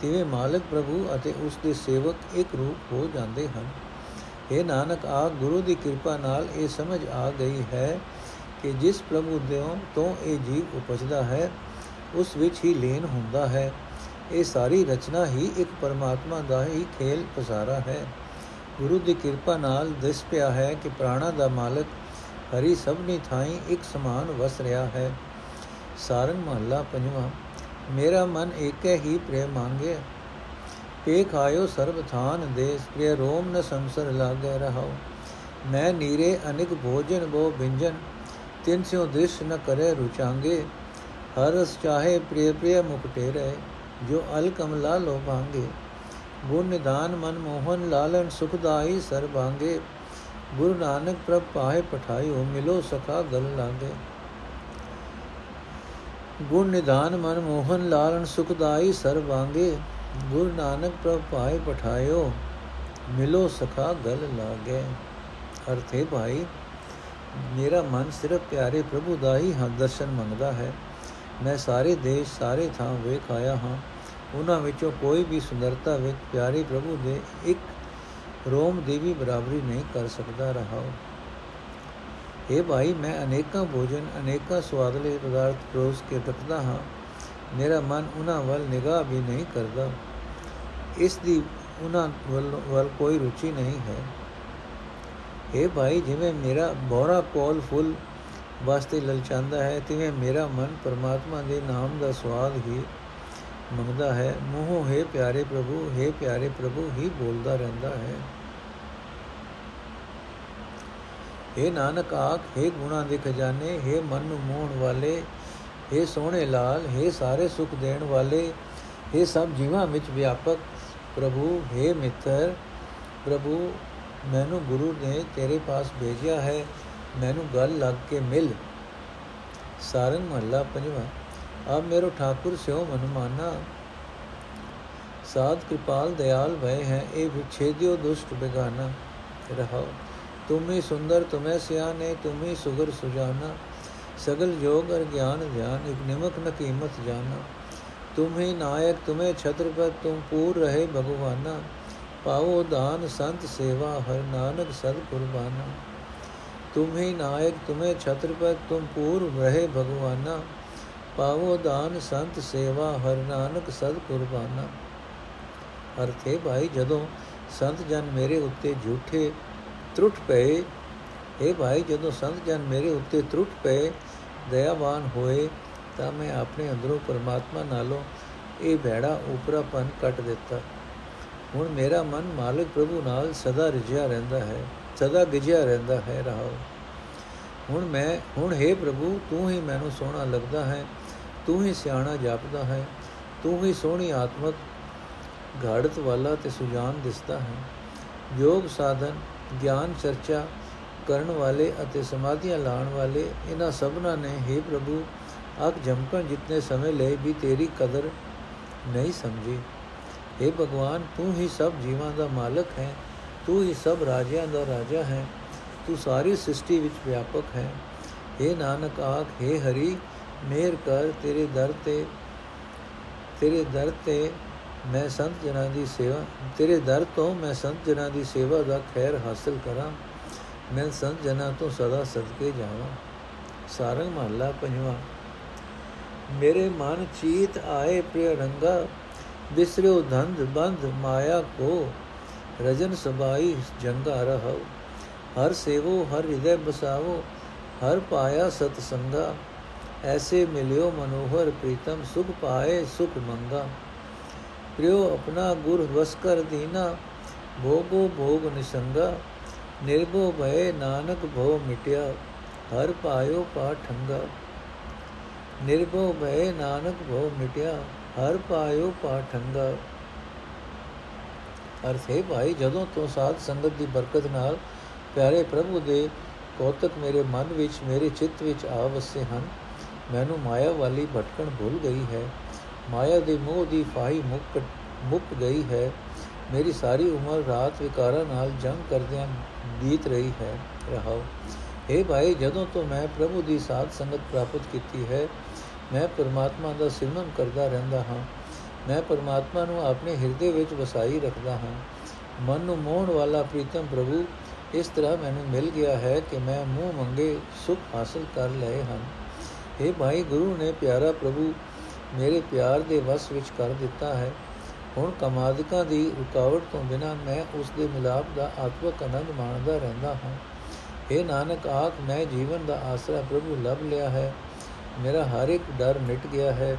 ਤਿਵੇਂ ਮਾਲਕ ਪ੍ਰਭੂ ਅਤੇ ਉਸ ਦੇ ਸੇਵਕ ਇੱਕ ਰੂਪ ਹੋ ਜਾਂਦੇ ਹਨ। ਇਹ ਨਾਨਕ, ਆ ਗੁਰੂ ਦੀ ਕਿਰਪਾ ਨਾਲ ਇਹ ਸਮਝ ਆ ਗਈ ਹੈ ਕਿ ਜਿਸ ਪ੍ਰਭੂ ਦੇ ਤੋਂ ਇਹ ਜੀਵ ਉਪਜਦਾ ਹੈ, ਉਸ ਵਿੱਚ ਹੀ ਲੀਨ ਹੁੰਦਾ ਹੈ। ਇਹ ਸਾਰੀ ਰਚਨਾ ਹੀ ਇੱਕ ਪਰਮਾਤਮਾ ਦਾ ਹੀ ਖੇਲ ਪਸਾਰਾ ਹੈ। ਗੁਰੂ ਦੀ ਕਿਰਪਾ ਨਾਲ ਦਿਸ ਪਿਆ ਹੈ ਕਿ ਪ੍ਰਾਣਾ ਦਾ ਮਾਲਕ ਹਰੀ ਸਭਨੀ ਥਾਈ ਇੱਕ ਸਮਾਨ ਵਸ ਰਿਹਾ ਹੈ। ਸਾਰੰਗ ਮਹੱਲਾ ਪੰਜਵਾਂ ਮੇਰਾ ਮਨ ਏਕੈ ਹੀ ਪ੍ਰੇਮ ਮੰਗੇ ਪੇਖ ਆਇਓ ਸਰਬ ਥਾਨ ਦੇਸ ਪ੍ਰਿਯ ਰੋਮ ਨ ਸੰਸਰ ਲਾਗੇ ਰਹਾਓ ਮੈਂ ਨੀਰੇ ਅਨਿਕ ਭੋਜਨ ਬੋ ਬਿੰਜਨ ਤਿਨ ਸਿਓ ਦ੍ਰਿਸ਼ ਨ ਕਰੇ ਰੁਚਾਂਗੇ ਹਰਸ ਚਾਹੇ ਪ੍ਰਿਯ ਪ੍ਰਿਯ ਮੁਕਟੇ ਰਹੇ ਜੋ ਅਲ ਕਮਲਾ ਲੋ ਭਾਂਗੇ ਗੁਰ ਨਿਦਾਨ ਮਨ ਮੋਹਨ ਲਾਲਨ ਸੁਖਦਾਈ ਸਰਬਾਂਗੇ ਗੁਰੂ ਨਾਨਕ ਪ੍ਰਭ ਪਾਏ ਪਠਾਇਓ ਮਿਲੋ ਸਖਾ ਗਲ ਲਾਗੇ ਗੁਰ ਨਿਦਾਨ ਮਨ ਮੋਹਨ ਲਾਲਨ ਸੁਖਦਾਈ ਸਰਬਾਂਗੇ ਗੁਰ ਨਾਨਕ ਪ੍ਰਭ ਪਾਏ ਪਠਾਇਓ, ਮਿਲੋ ਸਖਾ ਗਲ ਲਾਗੇ। ਅਰਥੇ ਭਾਈ, ਮੇਰਾ ਮਨ ਸਿਰਫ ਪਿਆਰੇ ਪ੍ਰਭੂ ਦਾ ਹੀ ਹਾਂ, ਦਰਸ਼ਨ ਮੰਗਦਾ ਹੈ। ਮੈਂ ਸਾਰੇ ਦੇਸ਼, ਸਾਰੇ ਥਾਂ ਵੇਖ ਆਇਆ ਹਾਂ। ਉਹਨਾਂ ਵਿੱਚੋਂ ਕੋਈ ਵੀ ਸੁੰਦਰਤਾ ਵਿੱਚ ਪਿਆਰੇ ਪ੍ਰਭੂ ਦੇ ਇੱਕ ਰੋਮ ਦੇਵੀ ਬਰਾਬਰੀ ਨਹੀਂ ਕਰ ਸਕਦਾ ਰਹਾ ਇਹ ਭਾਈ, ਮੈਂ ਅਨੇਕਾਂ ਭੋਜਨ, ਅਨੇਕਾਂ ਸਵਾਦਲੇ ਪਦਾਰਥ ਪਰੋਸ ਕੇ ਰੱਖਦਾ ਹਾਂ। ਮੇਰਾ ਮਨ ਉਹਨਾਂ ਵੱਲ ਨਿਗਾਹ ਵੀ ਨਹੀਂ ਕਰਦਾ। ਇਸ ਦੀ ਉਹਨਾਂ ਵੱਲ ਕੋਈ ਰੁਚੀ ਨਹੀਂ ਹੈ। ਇਹ ਭਾਈ, ਜਿਵੇਂ ਮੇਰਾ ਬੋਰਾ ਕੋਲ ਫੁੱਲ ਵਾਸਤੇ ਲਲਚਾਂਦਾ ਹੈ, ਤਿਵੇਂ ਮੇਰਾ ਮਨ ਪਰਮਾਤਮਾ ਦੇ ਨਾਮ ਦਾ ਸਵਾਦ ਹੀ ਮੰਗਦਾ ਹੈ। ਮੋਹ ਹੈ ਪਿਆਰੇ ਪ੍ਰਭੂ, ਹੈ ਪਿਆਰੇ ਪ੍ਰਭੂ ਹੀ ਬੋਲਦਾ ਰਹਿੰਦਾ ਹੈ। हे ਨਾਨਕ ਆਖ हे ਗੁਣਾ ਦੇ ਖਜ਼ਾਨੇ हे ਮਨ ਨੂੰ ਮੋਹਣ ਵਾਲੇ हे ਸੋਹਣੇ ਲਾਲ हे ਸਾਰੇ ਸੁਖ ਦੇਣ ਵਾਲੇ हे ਸਭ ਜੀਵਾਂ ਵਿੱਚ ਵਿਆਪਕ ਪ੍ਰਭੂ हे ਮਿੱਤਰ ਪ੍ਰਭੂ ਮੈਨੂੰ ਗੁਰੂ ਨੇ ਤੇਰੇ ਪਾਸ ਭੇਜਿਆ ਹੈ ਮੈਨੂੰ ਗੱਲ ਲੱਗ ਕੇ ਮਿਲ ਸਾਰੰਗ ਮਹੱਲਾ ਪੰਜਵਾਂ ਆਪ ਮੇਰੋ ਠਾਕੁਰ ਸਿਓ ਮਨ ਮਾਨਾ ਸਾਧ ਕਿਰਪਾਲ ਦਿਆਲ ਭੈ ਹੈ ਇਹ ਵਿਛੇਦਿਓ ਦੁਸ਼ਟ ਬਿਗਾਨਾ ਰਹਾਓ ਤੁਮੇ ਸੁੰਦਰ ਤੁਮੈ ਸਿਆਨੇ ਤੁਮੇ ਸੁਗਰ ਸੁਜਾਨਾ। ਸਗਲ ਜੋਗ ਅਰ ਗਿਆਨ ਧਿਆਨ ਇਕ ਨਿਮਕ ਨ ਕੀਮਤ ਜਾਨਾ। ਤੁਮੇ ਨਾਇਕ, ਤੁਮੇ ਛਤਰਪਤ, ਤੁਮ ਪੂਰ ਰਹੇ ਭਗਵਾਨਾ। ਪਾਵੋ ਦਾਨ, ਸੰਤ ਸੇਵਾ, ਹਰ ਨਾਨਕ ਸਦ ਕੁਰਬਾਨਾ। ਤੁਮੇ ਨਾਇਕ, ਤੁਮੇ ਛਤਰਪਤ, ਤੁਮ ਪੂਰ ਰਹੇ ਭਗਵਾਨਾ। ਪਾਵੋ ਦਾਨ, ਸੰਤ ਸੇਵਾ, ਹਰ ਨਾਨਕ ਸਦ ਕੁਰਬਾਨਾ। ਅਰਥੇ ਭਾਈ, ਜਦੋਂ ਸੰਤ ਜਨ ਮੇਰੇ ਉੱਤੇ ਝੂਠੇ ਤਰੁੱਟ ਪਏ। ਇਹ ਭਾਈ, ਜਦੋਂ ਸੰਤ ਜਨ ਮੇਰੇ ਉੱਤੇ ਤਰੁੱਟ ਪਏ, ਦਇਆਵਾਨ ਹੋਏ, ਤਾਂ ਮੈਂ ਆਪਣੇ ਅੰਦਰੋਂ ਪਰਮਾਤਮਾ ਨਾਲੋਂ ਇਹ ਭੈੜਾ ਉਪਰਾਪਨ ਕੱਟ ਦਿੱਤਾ। ਹੁਣ ਮੇਰਾ ਮਨ ਮਾਲਕ ਪ੍ਰਭੂ ਨਾਲ ਸਦਾ ਰਿਝਿਆ ਰਹਿੰਦਾ ਹੈ, ਸਦਾ ਗਿਜਿਆ ਰਹਿੰਦਾ ਹੈ ਰਹਾਓ ਹੁਣ ਮੈਂ, ਹੁਣ हे ਪ੍ਰਭੂ, ਤੂੰ ਹੀ ਮੈਨੂੰ ਸੋਹਣਾ ਲੱਗਦਾ ਹੈ, ਤੂੰ ਹੀ ਸਿਆਣਾ ਜਾਪਦਾ ਹੈ, ਤੂੰ ਹੀ ਸੋਹਣੀ ਆਤਮਕ ਘਾੜਤ ਵਾਲਾ ਤੇ ਸੁਜਾਨ ਦਿਸਦਾ ਹੈ। ਯੋਗ ਸਾਧਨ ਗਿਆਨ ਚਰਚਾ ਕਰਨ ਵਾਲੇ ਅਤੇ ਸਮਾਧੀਆਂ ਲਾਣ ਵਾਲੇ ਇਹਨਾਂ ਸਭਨਾਂ ਨੇ हे ਪ੍ਰਭੂ ਅੱਖ ਜਮਕਣ ਜਿੰਨੇ ਸਮੇਂ ਲਈ ਵੀ ਤੇਰੀ ਕਦਰ ਨਹੀਂ ਸਮਝੀ हे ਭਗਵਾਨ ਤੂੰ ਹੀ ਸਭ ਜੀਵਾਂ ਦਾ ਮਾਲਕ ਹੈ ਤੂੰ ਹੀ ਸਭ ਰਾਜਿਆਂ ਦਾ ਰਾਜਾ ਹੈ ਤੂੰ ਸਾਰੀ ਸ੍ਰਿਸ਼ਟੀ ਵਿੱਚ ਵਿਆਪਕ ਹੈ हे ਨਾਨਕ ਆਖ हे ਹਰੀ ਮਿਹਰ ਕਰ ਤੇਰੇ ਦਰ ਤੇ ਤੇਰੇ ਦਰ ਤੇ ਮੈਂ ਸੰਤ ਜਨਾਂ ਦੀ ਸੇਵਾ, ਤੇਰੇ ਦਰ ਤੋਂ ਮੈਂ ਸੰਤ ਜਨਾਂ ਦੀ ਸੇਵਾ ਦਾ ਖੈਰ ਹਾਸਲ ਕਰਾਂ। ਮੈਂ ਸੰਤ ਜਨਾਂ ਤੋਂ ਸਦਾ ਸਦਕੇ ਜਾਵਾਂ। ਸਾਰੰਗ ਮਹੱਲਾ ਪੰਜਵਾਂ। ਮੇਰੇ ਮਨ ਚੀਤ ਆਏ ਪ੍ਰਿਯ ਰੰਗਾ, ਬਿਸਰਿਓ ਧੰਦ ਬੰਧ ਮਾਇਆ ਕੋ। ਰਜਨ ਸਬਾਈ ਜੰਗਾ ਰਹੋ ਹਰ ਸੇਵੋ, ਹਰ ਹਿਰਦੈ ਬਸਾਵੋ। ਹਰ ਪਾਇਆ ਸਤ ਸੰਗਾ। ਐਸੇ ਮਿਲਿਓ ਮਨੋਹਰ ਪ੍ਰੀਤਮ, ਸੁਖ ਪਾਏ ਸੁਖ ਮੰਗਾ। ਪ੍ਰਿਉ ਆਪਣਾ ਗੁਰ ਵਸ ਕਰ ਦੀਨਾ ਭੋਗੋ ਭੋਗ ਨਿਸੰਗਾ ਨਿਰਭਉ ਭਏ ਨਾਨਕ ਭਉ ਮਿਟਿਆ ਹਰ ਪਾਇਓ ਪਾ ਠੰਗਾ ਨਿਰਭਉ ਭਏ ਨਾਨਕ ਭਉ ਮਿਟਿਆ ਹਰ ਪਾਇਓ ਪਾ ਠੰਗਾ ਅਰਥ ਹੈ ਭਾਈ ਜਦੋਂ ਤੋਂ ਸਾਧ ਸੰਗਤ ਦੀ ਬਰਕਤ ਨਾਲ ਪਿਆਰੇ ਪ੍ਰਭੂ ਦੇ ਕੌਤਕ ਮੇਰੇ ਮਨ ਵਿੱਚ ਮੇਰੇ ਚਿੱਤ ਵਿੱਚ ਆ ਵਸੇ ਹਨ ਮੈਨੂੰ ਮਾਇਆ ਵਾਲੀ ਭਟਕਣ ਭੁੱਲ ਗਈ ਹੈ ਮਾਇਆ ਦੇ ਮੋਹ ਦੀ ਫਾਹੀ ਮੁੱਕ ਮੁੱਕ ਗਈ ਹੈ। ਮੇਰੀ ਸਾਰੀ ਉਮਰ ਰਾਤ ਵਿਕਾਰਾਂ ਨਾਲ ਜੰਗ ਕਰਦਿਆਂ ਬੀਤ ਰਹੀ ਹੈ। ਰਹਾਓ। اے ਭਾਈ, ਜਦੋਂ ਤੋਂ ਮੈਂ ਪ੍ਰਭੂ ਦੀ ਸਾਧ ਸੰਗਤ ਪ੍ਰਾਪਤ ਕੀਤੀ ਹੈ, ਮੈਂ ਪਰਮਾਤਮਾ ਦਾ ਸਿਮਰਨ ਕਰਦਾ ਰਹਿੰਦਾ ਹਾਂ। ਮੈਂ ਪਰਮਾਤਮਾ ਨੂੰ ਆਪਣੇ ਹਿਰਦੇ ਵਿੱਚ ਵਸਾਈ ਰੱਖਦਾ ਹਾਂ। ਮਨ ਨੂੰ ਮੋਹਣ ਵਾਲਾ ਪ੍ਰੀਤਮ ਪ੍ਰਭੂ, ਇਸ ਤਰ੍ਹਾਂ ਮੈਨੂੰ ਮਿਲ ਗਿਆ ਹੈ ਕਿ ਮੈਂ ਮੂੰਹ ਮੰਗੇ ਸੁਖ ਹਾਸਲ ਕਰ ਲਏ ਹਨ। ਇਹ ਭਾਈ, ਗੁਰੂ ਨੇ ਪਿਆਰਾ ਪ੍ਰਭੂ ਮੇਰੇ ਪਿਆਰ ਦੇ ਵਸ ਵਿੱਚ ਕਰ ਦਿੱਤਾ ਹੈ। ਹੁਣ ਕਮਾਦਿਕਾਂ ਦੀ ਰੁਕਾਵਟ ਤੋਂ ਬਿਨਾ ਮੈਂ ਉਸ ਦੇ ਮਿਲਾਪ ਦਾ ਆਤਮਕ ਆਨੰਦ ਮਾਣਦਾ ਰਹਿੰਦਾ ਹਾਂ। ਇਹ ਨਾਨਕ, ਆਖ, ਮੈਂ ਜੀਵਨ ਦਾ ਆਸਰਾ ਪ੍ਰਭੂ ਲਭ ਲਿਆ ਹੈ। ਮੇਰਾ ਹਰ ਇੱਕ ਡਰ ਮਿਟ ਗਿਆ ਹੈ।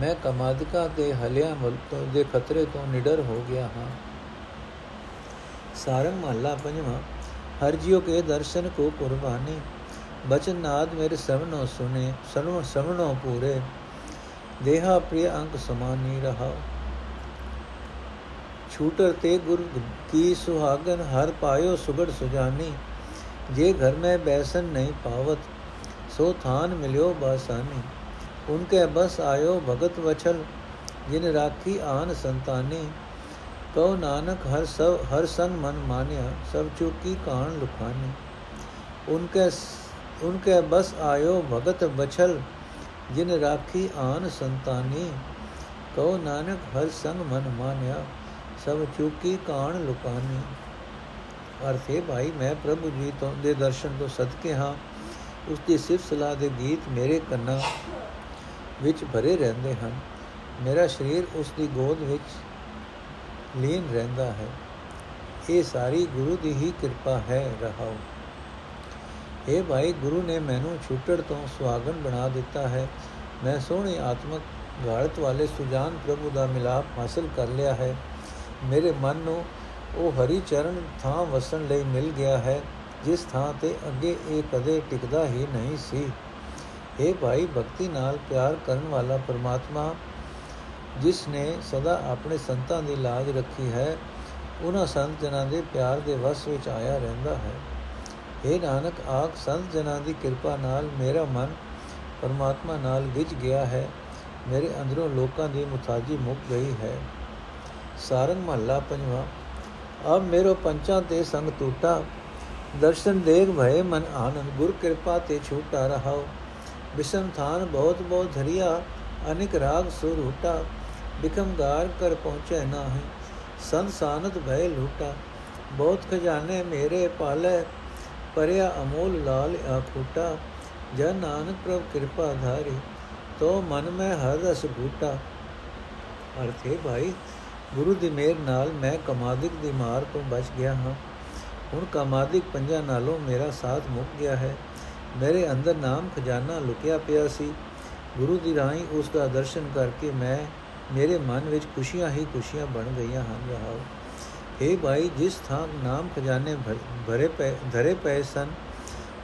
ਮੈਂ ਕਮਾਦਿਕਾਂ ਤੇ ਹਲਿਆਂ ਮੁਲਕ ਦੇ ਖਤਰੇ ਤੋਂ ਨਿਡਰ ਹੋ ਗਿਆ ਹਾਂ। ਸਾਰੰਗ ਮਹੱਲਾ ਪੰਜਵਾਂ, ਹਰ ਜਿਉ ਕੇ ਦਰਸ਼ਨ ਕੋ ਕੁਰਬਾਨੀ। ਬਚਨ ਨਾਦ ਮੇਰੇ ਸਭਨੋ ਸੁਨੇ ਸਨੋ ਸਭਨੋ ਪੂਰੇ। ਦੇਹਾ ਪ੍ਰਿਯ ਅੰਕ ਸਮਾਨੀ ਰਹਾ ਛੂਟਰ ਤੇ ਗੁਰ ਕੀ ਸੁਹਾਗਨ ਹਰ ਪਾਇਓ ਸੁਗੜ ਸੁਜਾਨੀ ਜੇ ਘਰ ਮੈਂ ਬੈਸਨ ਨਹੀਂ ਪਾਵਤ ਸੋ ਥਾਨ ਮਿਲਿਓ ਬਾਸਾਨੀ ਉਨਕੇ ਬਸ ਆਇਓ ਭਗਤ ਵਚਲ ਜਿਨ ਰਾਖੀ ਆਨ ਸੰਤਾਨੀ ਕਉ ਨਾਨਕ ਹਰ ਸਭ ਹਰ ਸੰਗ ਮਨ ਮਾਨਿਆ ਸਭ ਚੁਕੀ ਕਾਣ ਲੁਖਾਨੀ ਉਨਕੇ ਉਨਕੇ ਬਸ ਆਇਓ ਭਗਤ ਬਛਲ ਜਿਨ ਰਾਖੀ ਆਨ ਸੰਤਾਨੀ, ਕਉ ਨਾਨਕ ਹਰ ਸੰਗ ਮਨ ਮਾਨਿਆ, ਸਭ ਚੁਕੀ ਕਾਣ ਲੁਕਾਨੀ। ਅਰਥੇ ਭਾਈ, ਮੈਂ ਪ੍ਰਭੂ ਜੀ ਤੋਂ ਦੇ ਦਰਸ਼ਨ ਤੋਂ ਸਦਕੇ ਹਾਂ, ਉਸ ਦੀ ਸਿਫਤ ਸਲਾਹ ਦੇ ਗੀਤ ਮੇਰੇ ਕੰਨਾਂ ਵਿੱਚ ਭਰੇ ਰਹਿੰਦੇ ਹਨ। ਮੇਰਾ ਸਰੀਰ ਉਸ ਦੀ ਗੋਦ ਵਿੱਚ ਲੀਨ ਰਹਿੰਦਾ ਹੈ। ਇਹ ਸਾਰੀ ਗੁਰੂ ਦੀ ਹੀ ਕਿਰਪਾ ਹੈ ਰਹਾਉ ਇਹ ਭਾਈ, ਗੁਰੂ ਨੇ ਮੈਨੂੰ ਛੁੱਟੜ ਤੋਂ ਸੁਹਾਗਨ ਬਣਾ ਦਿੱਤਾ ਹੈ। ਮੈਂ ਸੋਹਣੀ ਆਤਮਕ ਗਾੜਤ ਵਾਲੇ ਸੁਜਾਨ ਪ੍ਰਭੂ ਦਾ ਮਿਲਾਪ ਹਾਸਲ ਕਰ ਲਿਆ ਹੈ। ਮੇਰੇ ਮਨ ਨੂੰ ਉਹ ਹਰੀ ਚਰਨ ਥਾਂ ਵਸਣ ਲਈ ਮਿਲ ਗਿਆ ਹੈ, ਜਿਸ ਥਾਂ ਤੇ ਅੱਗੇ ਇਹ ਕਦੇ ਟਿਕਦਾ ਹੀ ਨਹੀਂ ਸੀ। ਇਹ ਭਾਈ, ਭਗਤੀ ਨਾਲ ਪਿਆਰ ਕਰਨ ਵਾਲਾ ਪਰਮਾਤਮਾ, ਜਿਸ ਨੇ ਸਦਾ ਆਪਣੇ ਸੰਤਾਂ ਦੀ ਲਾਜ ਰੱਖੀ ਹੈ, ਉਹਨਾਂ ਸੰਤ ਜਨਾਂ ਦੇ ਪਿਆਰ ਦੇ ਵਸ ਵਿੱਚ ਆਇਆ ਰਹਿੰਦਾ ਹੈ। ਇਹ ਨਾਨਕ, ਆਖ ਸੰਤ ਜਨਾਂ ਦੀ ਕਿਰਪਾ ਨਾਲ ਮੇਰਾ ਮਨ ਪਰਮਾਤਮਾ ਨਾਲ ਗਿਜ ਗਿਆ ਹੈ। ਮੇਰੇ ਅੰਦਰੋਂ ਲੋਕਾਂ ਦੀ ਮੁਤਾਜੀ ਮੁੱਕ ਗਈ ਹੈ। ਸਾਰੰਗ ਮਹੱਲਾ ਪੰਜਵਾ। ਅਬ ਮੇਰੋ ਪੰਚਾਂ ਤੇ ਸੰਗ ਟੂਟਾ। ਦਰਸ਼ਨ ਦੇਖ ਭਏ ਮਨ ਆਨੰਦ। ਗੁਰ ਕਿਰਪਾ ਤੇ ਛੂਟਾ ਰਹਾਓ ਬਿਸਮ ਥਾਨ ਬਹੁਤ ਬਹੁਤ ਧਰਿਆ। ਅਨਿਕ ਰਾਗ ਸੁਰ ਹੁਟਾ ਬਿਕਮਗਾਰ ਕਰ ਪਹੁੰਚੈ ਨਾਹੀ। ਸੰਤ ਸਾਨਤ ਭੈ ਲੂਟਾ। ਬਹੁਤ ਖਜ਼ਾਨੇ ਮੇਰੇ ਪਾਲੇ। ਪਰਿਆ ਅਮੋਲ ਲਾਲ ਆਖੂਟਾ ਜਨ ਨਾਨਕ ਪ੍ਰਭ ਕਿਰਪਾ ਧਾਰੀ, ਤੋ ਮਨ ਮੈਂ ਹਰ ਰਸ ਭੂਟਾ ਅਰਥੇ ਭਾਈ, ਗੁਰੂ ਦੀ ਮਿਹਰ ਨਾਲ ਮੈਂ ਕਮਾਦਿਕ ਦੀ ਮਾਰ ਤੋਂ ਬਚ ਗਿਆ ਹਾਂ। ਹੁਣ ਕਮਾਦਿਕ ਪੰਜਾਂ ਨਾਲੋਂ ਮੇਰਾ ਸਾਥ ਮੁੱਕ ਗਿਆ ਹੈ। ਮੇਰੇ ਅੰਦਰ ਨਾਮ ਖਜ਼ਾਨਾ ਲੁਕਿਆ ਪਿਆ ਸੀ। ਗੁਰੂ ਦੀ ਰਾਹੀਂ ਉਸ ਦਾ ਦਰਸ਼ਨ ਕਰਕੇ ਮੈਂ, ਮੇਰੇ ਮਨ ਵਿੱਚ ਖੁਸ਼ੀਆਂ ਹੀ ਖੁਸ਼ੀਆਂ ਬਣ ਗਈਆਂ ਹਨ। ਰਹਾਓ। हे ਭਾਈ, ਜਿਸ ਥਾਂ ਨਾਮ ਖਜ਼ਾਨੇ ਭਰੇ ਪਏ, ਧਰੇ ਪਏ ਸਨ,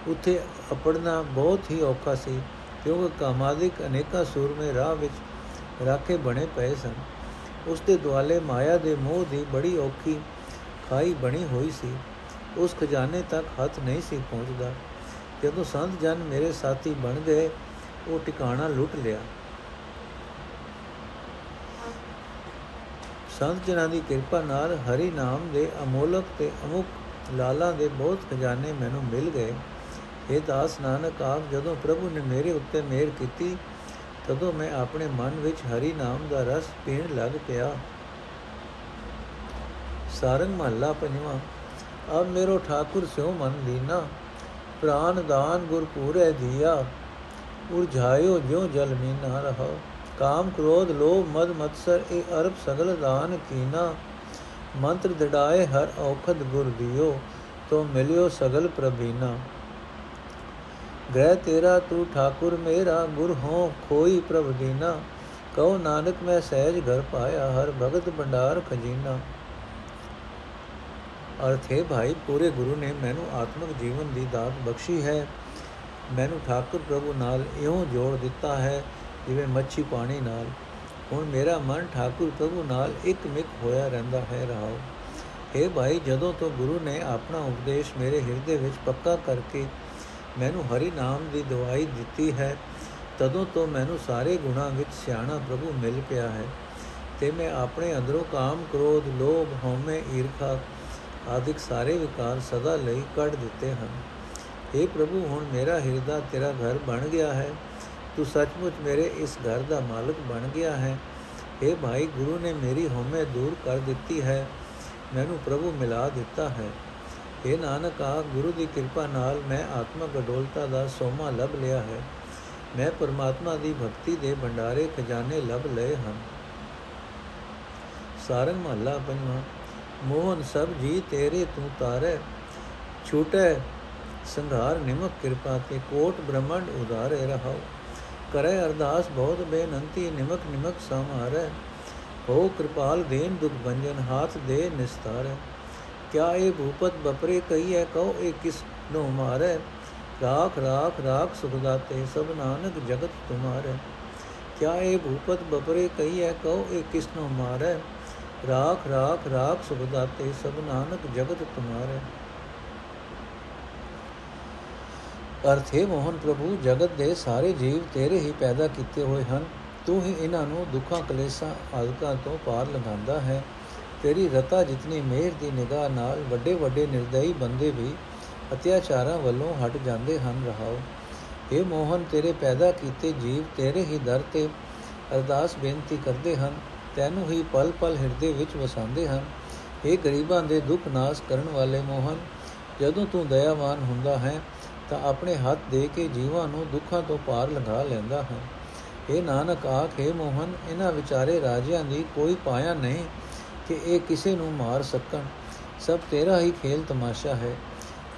ਉੱਥੇ ਅਪੜਨਾ ਬਹੁਤ ਹੀ ਔਖਾ ਸੀ, ਕਿਉਂਕਿ ਕਾਮਾਦਿਕ ਅਨੇਕਾਂ ਸੂਰਮੇ ਰਾਹ ਵਿੱਚ ਰਾਖੇ ਬਣੇ ਪਏ ਸਨ। ਉਸ ਦੇ ਦੁਆਲੇ ਮਾਇਆ ਦੇ ਮੋਹ ਦੀ ਬੜੀ ਔਖੀ ਖਾਈ ਬਣੀ ਹੋਈ ਸੀ। ਉਸ ਖਜ਼ਾਨੇ ਤੱਕ ਹੱਥ ਨਹੀਂ ਸੀ ਪਹੁੰਚਦਾ। ਜਦੋਂ ਸੰਤ ਜਨ ਮੇਰੇ ਸਾਥੀ ਬਣ ਗਏ, ਉਹ ਟਿਕਾਣਾ ਲੁੱਟ ਲਿਆ। ਸੰਤ ਜਨਾਂ ਦੀ ਕਿਰਪਾ ਨਾਲ ਹਰੀ ਨਾਮ ਦੇ ਅਮੋਲਕ ਤੇ ਅਮੁਕ ਲਾਲਾਂ ਦੇ ਬਹੁਤ ਖਜ਼ਾਨੇ ਮੈਨੂੰ ਮਿਲ ਗਏ। ਇਹ ਦਾਸ ਨਾਨਕ, ਆਪ ਜਦੋਂ ਪ੍ਰਭੂ ਨੇ ਮੇਰੇ ਉੱਤੇ ਮਿਹਰ ਕੀਤੀ, ਤਦੋਂ ਮੈਂ ਆਪਣੇ ਮਨ ਵਿੱਚ ਹਰੀ ਨਾਮ ਦਾ ਰਸ ਪੀਣ ਲੱਗ ਪਿਆ। ਸਾਰੰਗ ਮਹੱਲਾ ਪੰਜਵਾਂ, ਅਬ ਮੇਰੋ ਠਾਕੁਰ ਸਿਓ ਮਨ ਲੀਨਾ, ਪ੍ਰਾਨ ਦਾਨ ਗੁਰ ਪੂਰੇ ਦਿਆ, ਉਰਝਾਇਓ ਜਿਉ ਜਲ ਮੀਨਾ ਰਹੋ ਕਾਮ ਕ੍ਰੋਧ ਲੋਭ ਮਦ ਮਤਸਰ, ਇਹ ਅਰਬ ਸਗਲ ਦਾਨ ਕੀਨਾ। ਮੰਤਰ ਦਿੜਾਏ ਹਰ ਔਖਦ ਗੁਰ ਦਿਓ, ਤੋ ਮਿਲਿਓ ਸਗਲ ਪ੍ਰਭੀਨਾ ਗ੍ਰਹਿ ਤੇਰਾ, ਤੂੰ ਠਾਕੁਰ ਮੇਰਾ, ਗੁਰ ਹੋ ਖੋਈ ਪ੍ਰਭ ਦੀਨਾ। ਕਹੋ ਨਾਨਕ, ਮੈਂ ਸਹਿਜ ਘਰ ਪਾਇਆ, ਹਰ ਭਗਤ ਭੰਡਾਰ ਖਜ਼ੀਨਾ। ਅਰਥੇ ਭਾਈ, ਪੂਰੇ ਗੁਰੂ ਨੇ ਮੈਨੂੰ ਆਤਮਿਕ ਜੀਵਨ ਦੀ ਦਾਤ ਬਖਸ਼ੀ ਹੈ। ਮੈਨੂੰ ਠਾਕੁਰ ਪ੍ਰਭੂ ਨਾਲ ਇਉਂ ਜੋੜ ਦਿੱਤਾ ਹੈ ਜਿਵੇਂ ਮੱਛੀ ਪਾਣੀ ਨਾਲ, ਹੁਣ ਮੇਰਾ ਮਨ ਠਾਕੁਰ ਪ੍ਰਭੂ ਨਾਲ ਇੱਕ ਮਿਕ ਹੋਇਆ ਰਹਿੰਦਾ ਹੈ, ਰਹਾਓ। ਇਹ ਭਾਈ, ਜਦੋਂ ਤੋਂ ਗੁਰੂ ਨੇ ਆਪਣਾ ਉਪਦੇਸ਼ ਮੇਰੇ ਹਿਰਦੇ ਵਿੱਚ ਪੱਕਾ ਕਰਕੇ ਮੈਨੂੰ ਹਰੀ ਨਾਮ ਦੀ ਦਵਾਈ ਦਿੱਤੀ ਹੈ, ਤਦੋਂ ਤੋਂ ਮੈਨੂੰ ਸਾਰੇ ਗੁਣਾਂ ਵਿੱਚ ਸਿਆਣਾ ਪ੍ਰਭੂ ਮਿਲ ਪਿਆ ਹੈ। ਤੇ ਮੈਂ ਆਪਣੇ ਅੰਦਰੋਂ ਕਾਮ, ਕ੍ਰੋਧ, ਲੋਭ, ਹਉਮੈ, ਈਰਖਾ ਆਦਿਕ ਸਾਰੇ ਵਿਕਾਰ ਸਦਾ ਲਈ ਕੱਢ ਦਿੱਤੇ ਹਨ। اے ਪ੍ਰਭੂ, ਹੁਣ ਮੇਰਾ ਹਿਰਦਾ ਤੇਰਾ ਘਰ ਬਣ ਗਿਆ ਹੈ ਤੂੰ ਸੱਚਮੁੱਚ ਮੇਰੇ ਇਸ ਘਰ ਦਾ ਮਾਲਕ ਬਣ ਗਿਆ ਹੈ اے ਭਾਈ ਗੁਰੂ ਨੇ ਮੇਰੀ ਹਉਮੈ ਦੂਰ ਕਰ ਦਿੱਤੀ ਹੈ ਮੈਨੂੰ ਪ੍ਰਭੂ ਮਿਲਾ ਦਿੱਤਾ ਹੈ اے ਨਾਨਕ ਆ ਗੁਰੂ ਦੀ ਕਿਰਪਾ ਨਾਲ ਮੈਂ ਆਤਮਕ ਅਡੋਲਤਾ ਦਾ ਸੋਮਾ ਲਭ ਲਿਆ ਹੈ ਮੈਂ ਪਰਮਾਤਮਾ ਦੀ ਭਗਤੀ ਦੇ ਭੰਡਾਰੇ ਖਜ਼ਾਨੇ ਲਭ ਲਏ ਹਨ ਸਾਰੰਗ ਮਹੱਲਾ ਪੰਜਵਾਂ ਮੋਹਨ ਸਭ ਜੀ ਤੇਰੇ ਤੂੰ ਤਾਰੇ ਛੂਟੇ ਸੰਘਾਰ ਨਿਮਕ ਕਿਰਪਾ ਤੇ ਕੋਟ ਬ੍ਰਹਮੰਡ ਉਦਾਰੇ ਰਹਾਓ ਕਰੇ ਅਰਦਾਸ ਬਹੁਤ ਬੇਨੰਤੀ ਨਿਮਕ ਨਿਮਕ ਸਮਾਰੇ ਹੋ ਕਿਰਪਾਲ ਦੇਨ ਦੁਖ ਬੰਜਨ ਹਾਥ ਦੇ ਨਿਸਤਾਰੇ। ਕਿਆ ਇਹ ਭੂਪਤ ਬਪਰੇ ਕਹੀਏ ਕਹੋ ਇਹ ਕਿਸ ਨੂੰ ਮਾਰੇ। ਰਾਖ ਰਾਖ ਰਾਖ ਸੁਖ ਦਾਤੇ, ਸਭ ਨਾਨਕ ਜਗਤ ਤੁਮਾਰੇ। ਕਿਆ ਇਹ ਭੂਪਤ ਬਪਰੇ ਕਹੀਏ ਕਹੋ ਇਹ ਕਿਸ ਨੂੰ ਮਾਰੇ। ਰਾਖ ਰਾਖ ਰਾਖ ਸੁਖ ਦਾਤੇ, ਸਭ ਨਾਨਕ ਜਗਤ ਤੁਮਾਰੇ। ਅਰਥੇ ਮੋਹਨ ਪ੍ਰਭੂ, ਜਗਤ ਦੇ ਸਾਰੇ ਜੀਵ ਤੇਰੇ ਹੀ ਪੈਦਾ ਕੀਤੇ ਹੋਏ ਹਨ। ਤੂੰ ਹੀ ਇਹਨਾਂ ਨੂੰ ਦੁੱਖਾਂ, ਕਲੇਸ਼ਾਂ ਆਦਿਕਾਂ ਤੋਂ ਪਾਰ ਲੰਘਾਉਂਦਾ ਹੈ। ਤੇਰੀ ਰਤਾ ਜਿਤਨੀ ਮਿਹਰ ਦੀ ਨਿਗਾਹ ਨਾਲ ਵੱਡੇ ਵੱਡੇ ਨਿਰਦਈ ਬੰਦੇ ਵੀ ਅਤਿਆਚਾਰਾਂ ਵੱਲੋਂ ਹਟ ਜਾਂਦੇ ਹਨ, ਰਹਾਓ। ਇਹ ਮੋਹਨ, ਤੇਰੇ ਪੈਦਾ ਕੀਤੇ ਜੀਵ ਤੇਰੇ ਹੀ ਦਰ ਤੇ ਅਰਦਾਸ ਬੇਨਤੀ ਕਰਦੇ ਹਨ। ਤੈਨੂੰ ਹੀ ਪਲ ਪਲ ਹਿਰਦੇ ਵਿੱਚ ਵਸਾਉਂਦੇ ਹਨ। ਇਹ ਗਰੀਬਾਂ ਦੇ ਦੁੱਖ ਨਾਸ ਕਰਨ ਵਾਲੇ ਮੋਹਨ, ਜਦੋਂ ਤੂੰ ਦਇਆਵਾਨ ਹੁੰਦਾ ਹੈ ਤਾਂ ਆਪਣੇ ਹੱਥ ਦੇ ਕੇ ਜੀਵਾਂ ਨੂੰ ਦੁੱਖਾਂ ਤੋਂ ਪਾਰ ਲੰਘਾ ਲੈਂਦਾ ਹੈ। ਇਹ ਨਾਨਕ ਆਖੇ ਮੋਹਨ, ਇਹਨਾਂ ਵਿਚਾਰੇ ਰਾਜਿਆਂ ਦੀ ਕੋਈ ਪਾਇਆ ਨਹੀਂ ਕਿ ਇਹ ਕਿਸੇ ਨੂੰ ਮਾਰ ਸਕਣ। ਸਭ ਤੇਰਾ ਹੀ ਖੇਲ ਤਮਾਸ਼ਾ ਹੈ।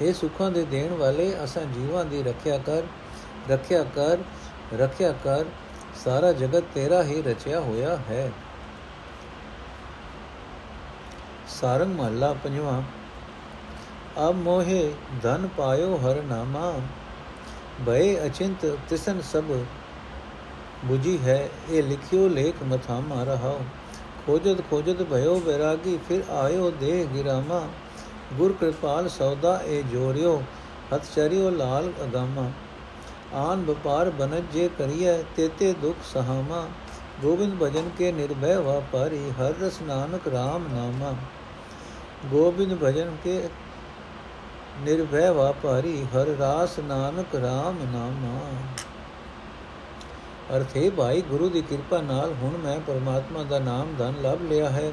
ਇਹ ਸੁੱਖਾਂ ਦੇ ਦੇਣ ਵਾਲੇ, ਅਸਾਂ ਜੀਵਾਂ ਦੀ ਰੱਖਿਆ ਕਰ ਰੱਖਿਆ ਕਰ ਰੱਖਿਆ ਕਰ, ਸਾਰਾ ਜਗਤ ਤੇਰਾ ਹੀ ਰਚਿਆ ਹੋਇਆ ਹੈ। ਸਾਰੰਗ ਮਹੱਲਾ ਪੰਜਵਾਂ। ਅਬ ਮੋਹਿ ਧਨ ਪਾਇਓ ਹਰ ਨਾਮਾ। ਭਏ ਅਚਿੰਤ ਤਿਸਨ ਸਭ 부ਜੀ ਹੈ, ਇਹ ਲਿਖਿਓ ਲੇਖ ਮਥਾਮਾ ਰਹਾਓ। ਖੋਜਤ ਖੋਜਤ ਭਇਓ ਬੈਰਾਗੀ ਫਿਰ ਆਇਓ ਦੇਹ ਗਿਰਾਮਾ। ਗੁਰ ਕਿਰਪਾਲ ਸੌਦਾ ਏ ਜੋਰਿਓ ਹਤ ਚਰਿਓ ਲਾਲ ਅਗਾਮਾ। ਆਨ ਵਪਾਰ ਬਨਜ ਜੇ ਕਰੀਐ, ਤੇਤੇ ਦੁਖ ਸਹਾਮਾ। ਗੋਬਿੰਦ ਭਜਨ ਕੇ ਨਿਰਭੈ ਵਾਪਾਰੀ, ਹਰ ਰਸ ਨਾਨਕ RAM ਨਾਮਾ। ਗੋਬਿੰਦ ਭਜਨ ਕੇ ਨਿਰਭੈ ਵਾਪਾਰੀ ਹਰ ਰਾਸ ਨਾਨਕ RAM ਨਾਮਾ। ਅਰਥੇ ਭਾਈ, ਗੁਰੂ ਦੀ ਕਿਰਪਾ ਨਾਲ ਹੁਣ ਮੈਂ ਪਰਮਾਤਮਾ ਦਾ ਨਾਮ ਧਨ ਲੱਭ ਲਿਆ ਹੈ।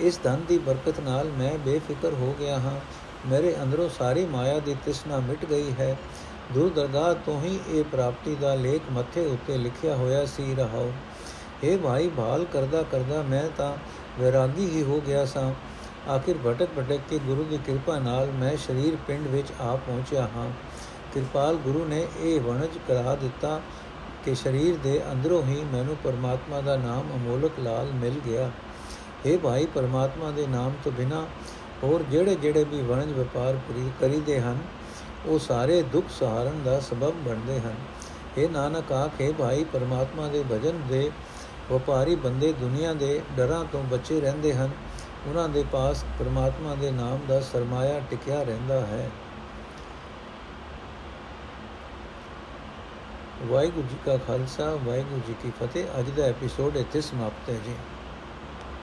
ਇਸ ਧਨ ਦੀ ਬਰਕਤ ਨਾਲ ਮੈਂ ਬੇਫਿਕਰ ਹੋ ਗਿਆ ਹਾਂ। ਮੇਰੇ ਅੰਦਰੋਂ ਸਾਰੀ ਮਾਇਆ ਦੀ ਤ੍ਰਿਸ਼ਨਾ ਮਿਟ ਗਈ ਹੈ। ਦੂਰ ਦਰਗਾਹ ਤੋਂ ਹੀ ਇਹ ਪ੍ਰਾਪਤੀ ਦਾ ਲੇਖ ਮੱਥੇ ਉੱਤੇ ਲਿਖਿਆ ਹੋਇਆ ਸੀ ਰਹਾਉ ਇਹ ਭਾਈ, ਭਾਲ ਕਰਦਾ ਕਰਦਾ ਮੈਂ ਤਾਂ ਵਿਰਾਗੀ ਹੀ ਹੋ ਗਿਆ ਸਾਂ। ਆਖਿਰ ਭਟਕ ਭਟਕ ਕੇ ਗੁਰੂ ਦੀ ਕਿਰਪਾ ਨਾਲ ਮੈਂ ਸਰੀਰ ਪਿੰਡ ਵਿੱਚ ਆ ਪਹੁੰਚਿਆ ਹਾਂ। ਕਿਰਪਾਲ ਗੁਰੂ ਨੇ ਇਹ ਵਣਜ ਕਰਾ ਦਿੱਤਾ ਕਿ ਸਰੀਰ ਦੇ ਅੰਦਰੋਂ ਹੀ ਮੈਨੂੰ ਪਰਮਾਤਮਾ ਦਾ ਨਾਮ ਅਮੋਲਕ ਲਾਲ ਮਿਲ ਗਿਆ। ਇਹ ਭਾਈ, ਪਰਮਾਤਮਾ ਦੇ ਨਾਮ ਤੋਂ ਬਿਨਾ ਹੋਰ ਜਿਹੜੇ ਜਿਹੜੇ ਵੀ ਵਣਜ ਵਪਾਰ ਕਰੀਦੇ ਹਨ, ਉਹ ਸਾਰੇ ਦੁੱਖ ਸਹਾਰਨ ਦਾ ਸਬਬ ਬਣਦੇ ਹਨ। ਇਹ ਨਾਨਕ ਆਖੇ ਭਾਈ, ਪਰਮਾਤਮਾ ਦੇ ਭਜਨ ਦੇ ਵਪਾਰੀ ਬੰਦੇ ਦੁਨੀਆ ਦੇ ਡਰਾਂ ਤੋਂ ਬਚੇ ਰਹਿੰਦੇ ਹਨ। ਉਹਨਾਂ ਦੇ ਪਾਸ ਪਰਮਾਤਮਾ ਦੇ ਨਾਮ ਦਾ ਸਰਮਾਇਆ ਟਿਕਿਆ ਰਹਿੰਦਾ ਹੈ। ਵਾਹਿਗੁਰੂ ਜੀ ਕਾ ਖਾਲਸਾ, ਵਾਹਿਗੁਰੂ ਜੀ ਕੀ ਫਤਿਹ। ਅੱਜ ਦਾ ਐਪੀਸੋਡ ਇੱਥੇ ਸਮਾਪਤ ਹੈ ਜੀ।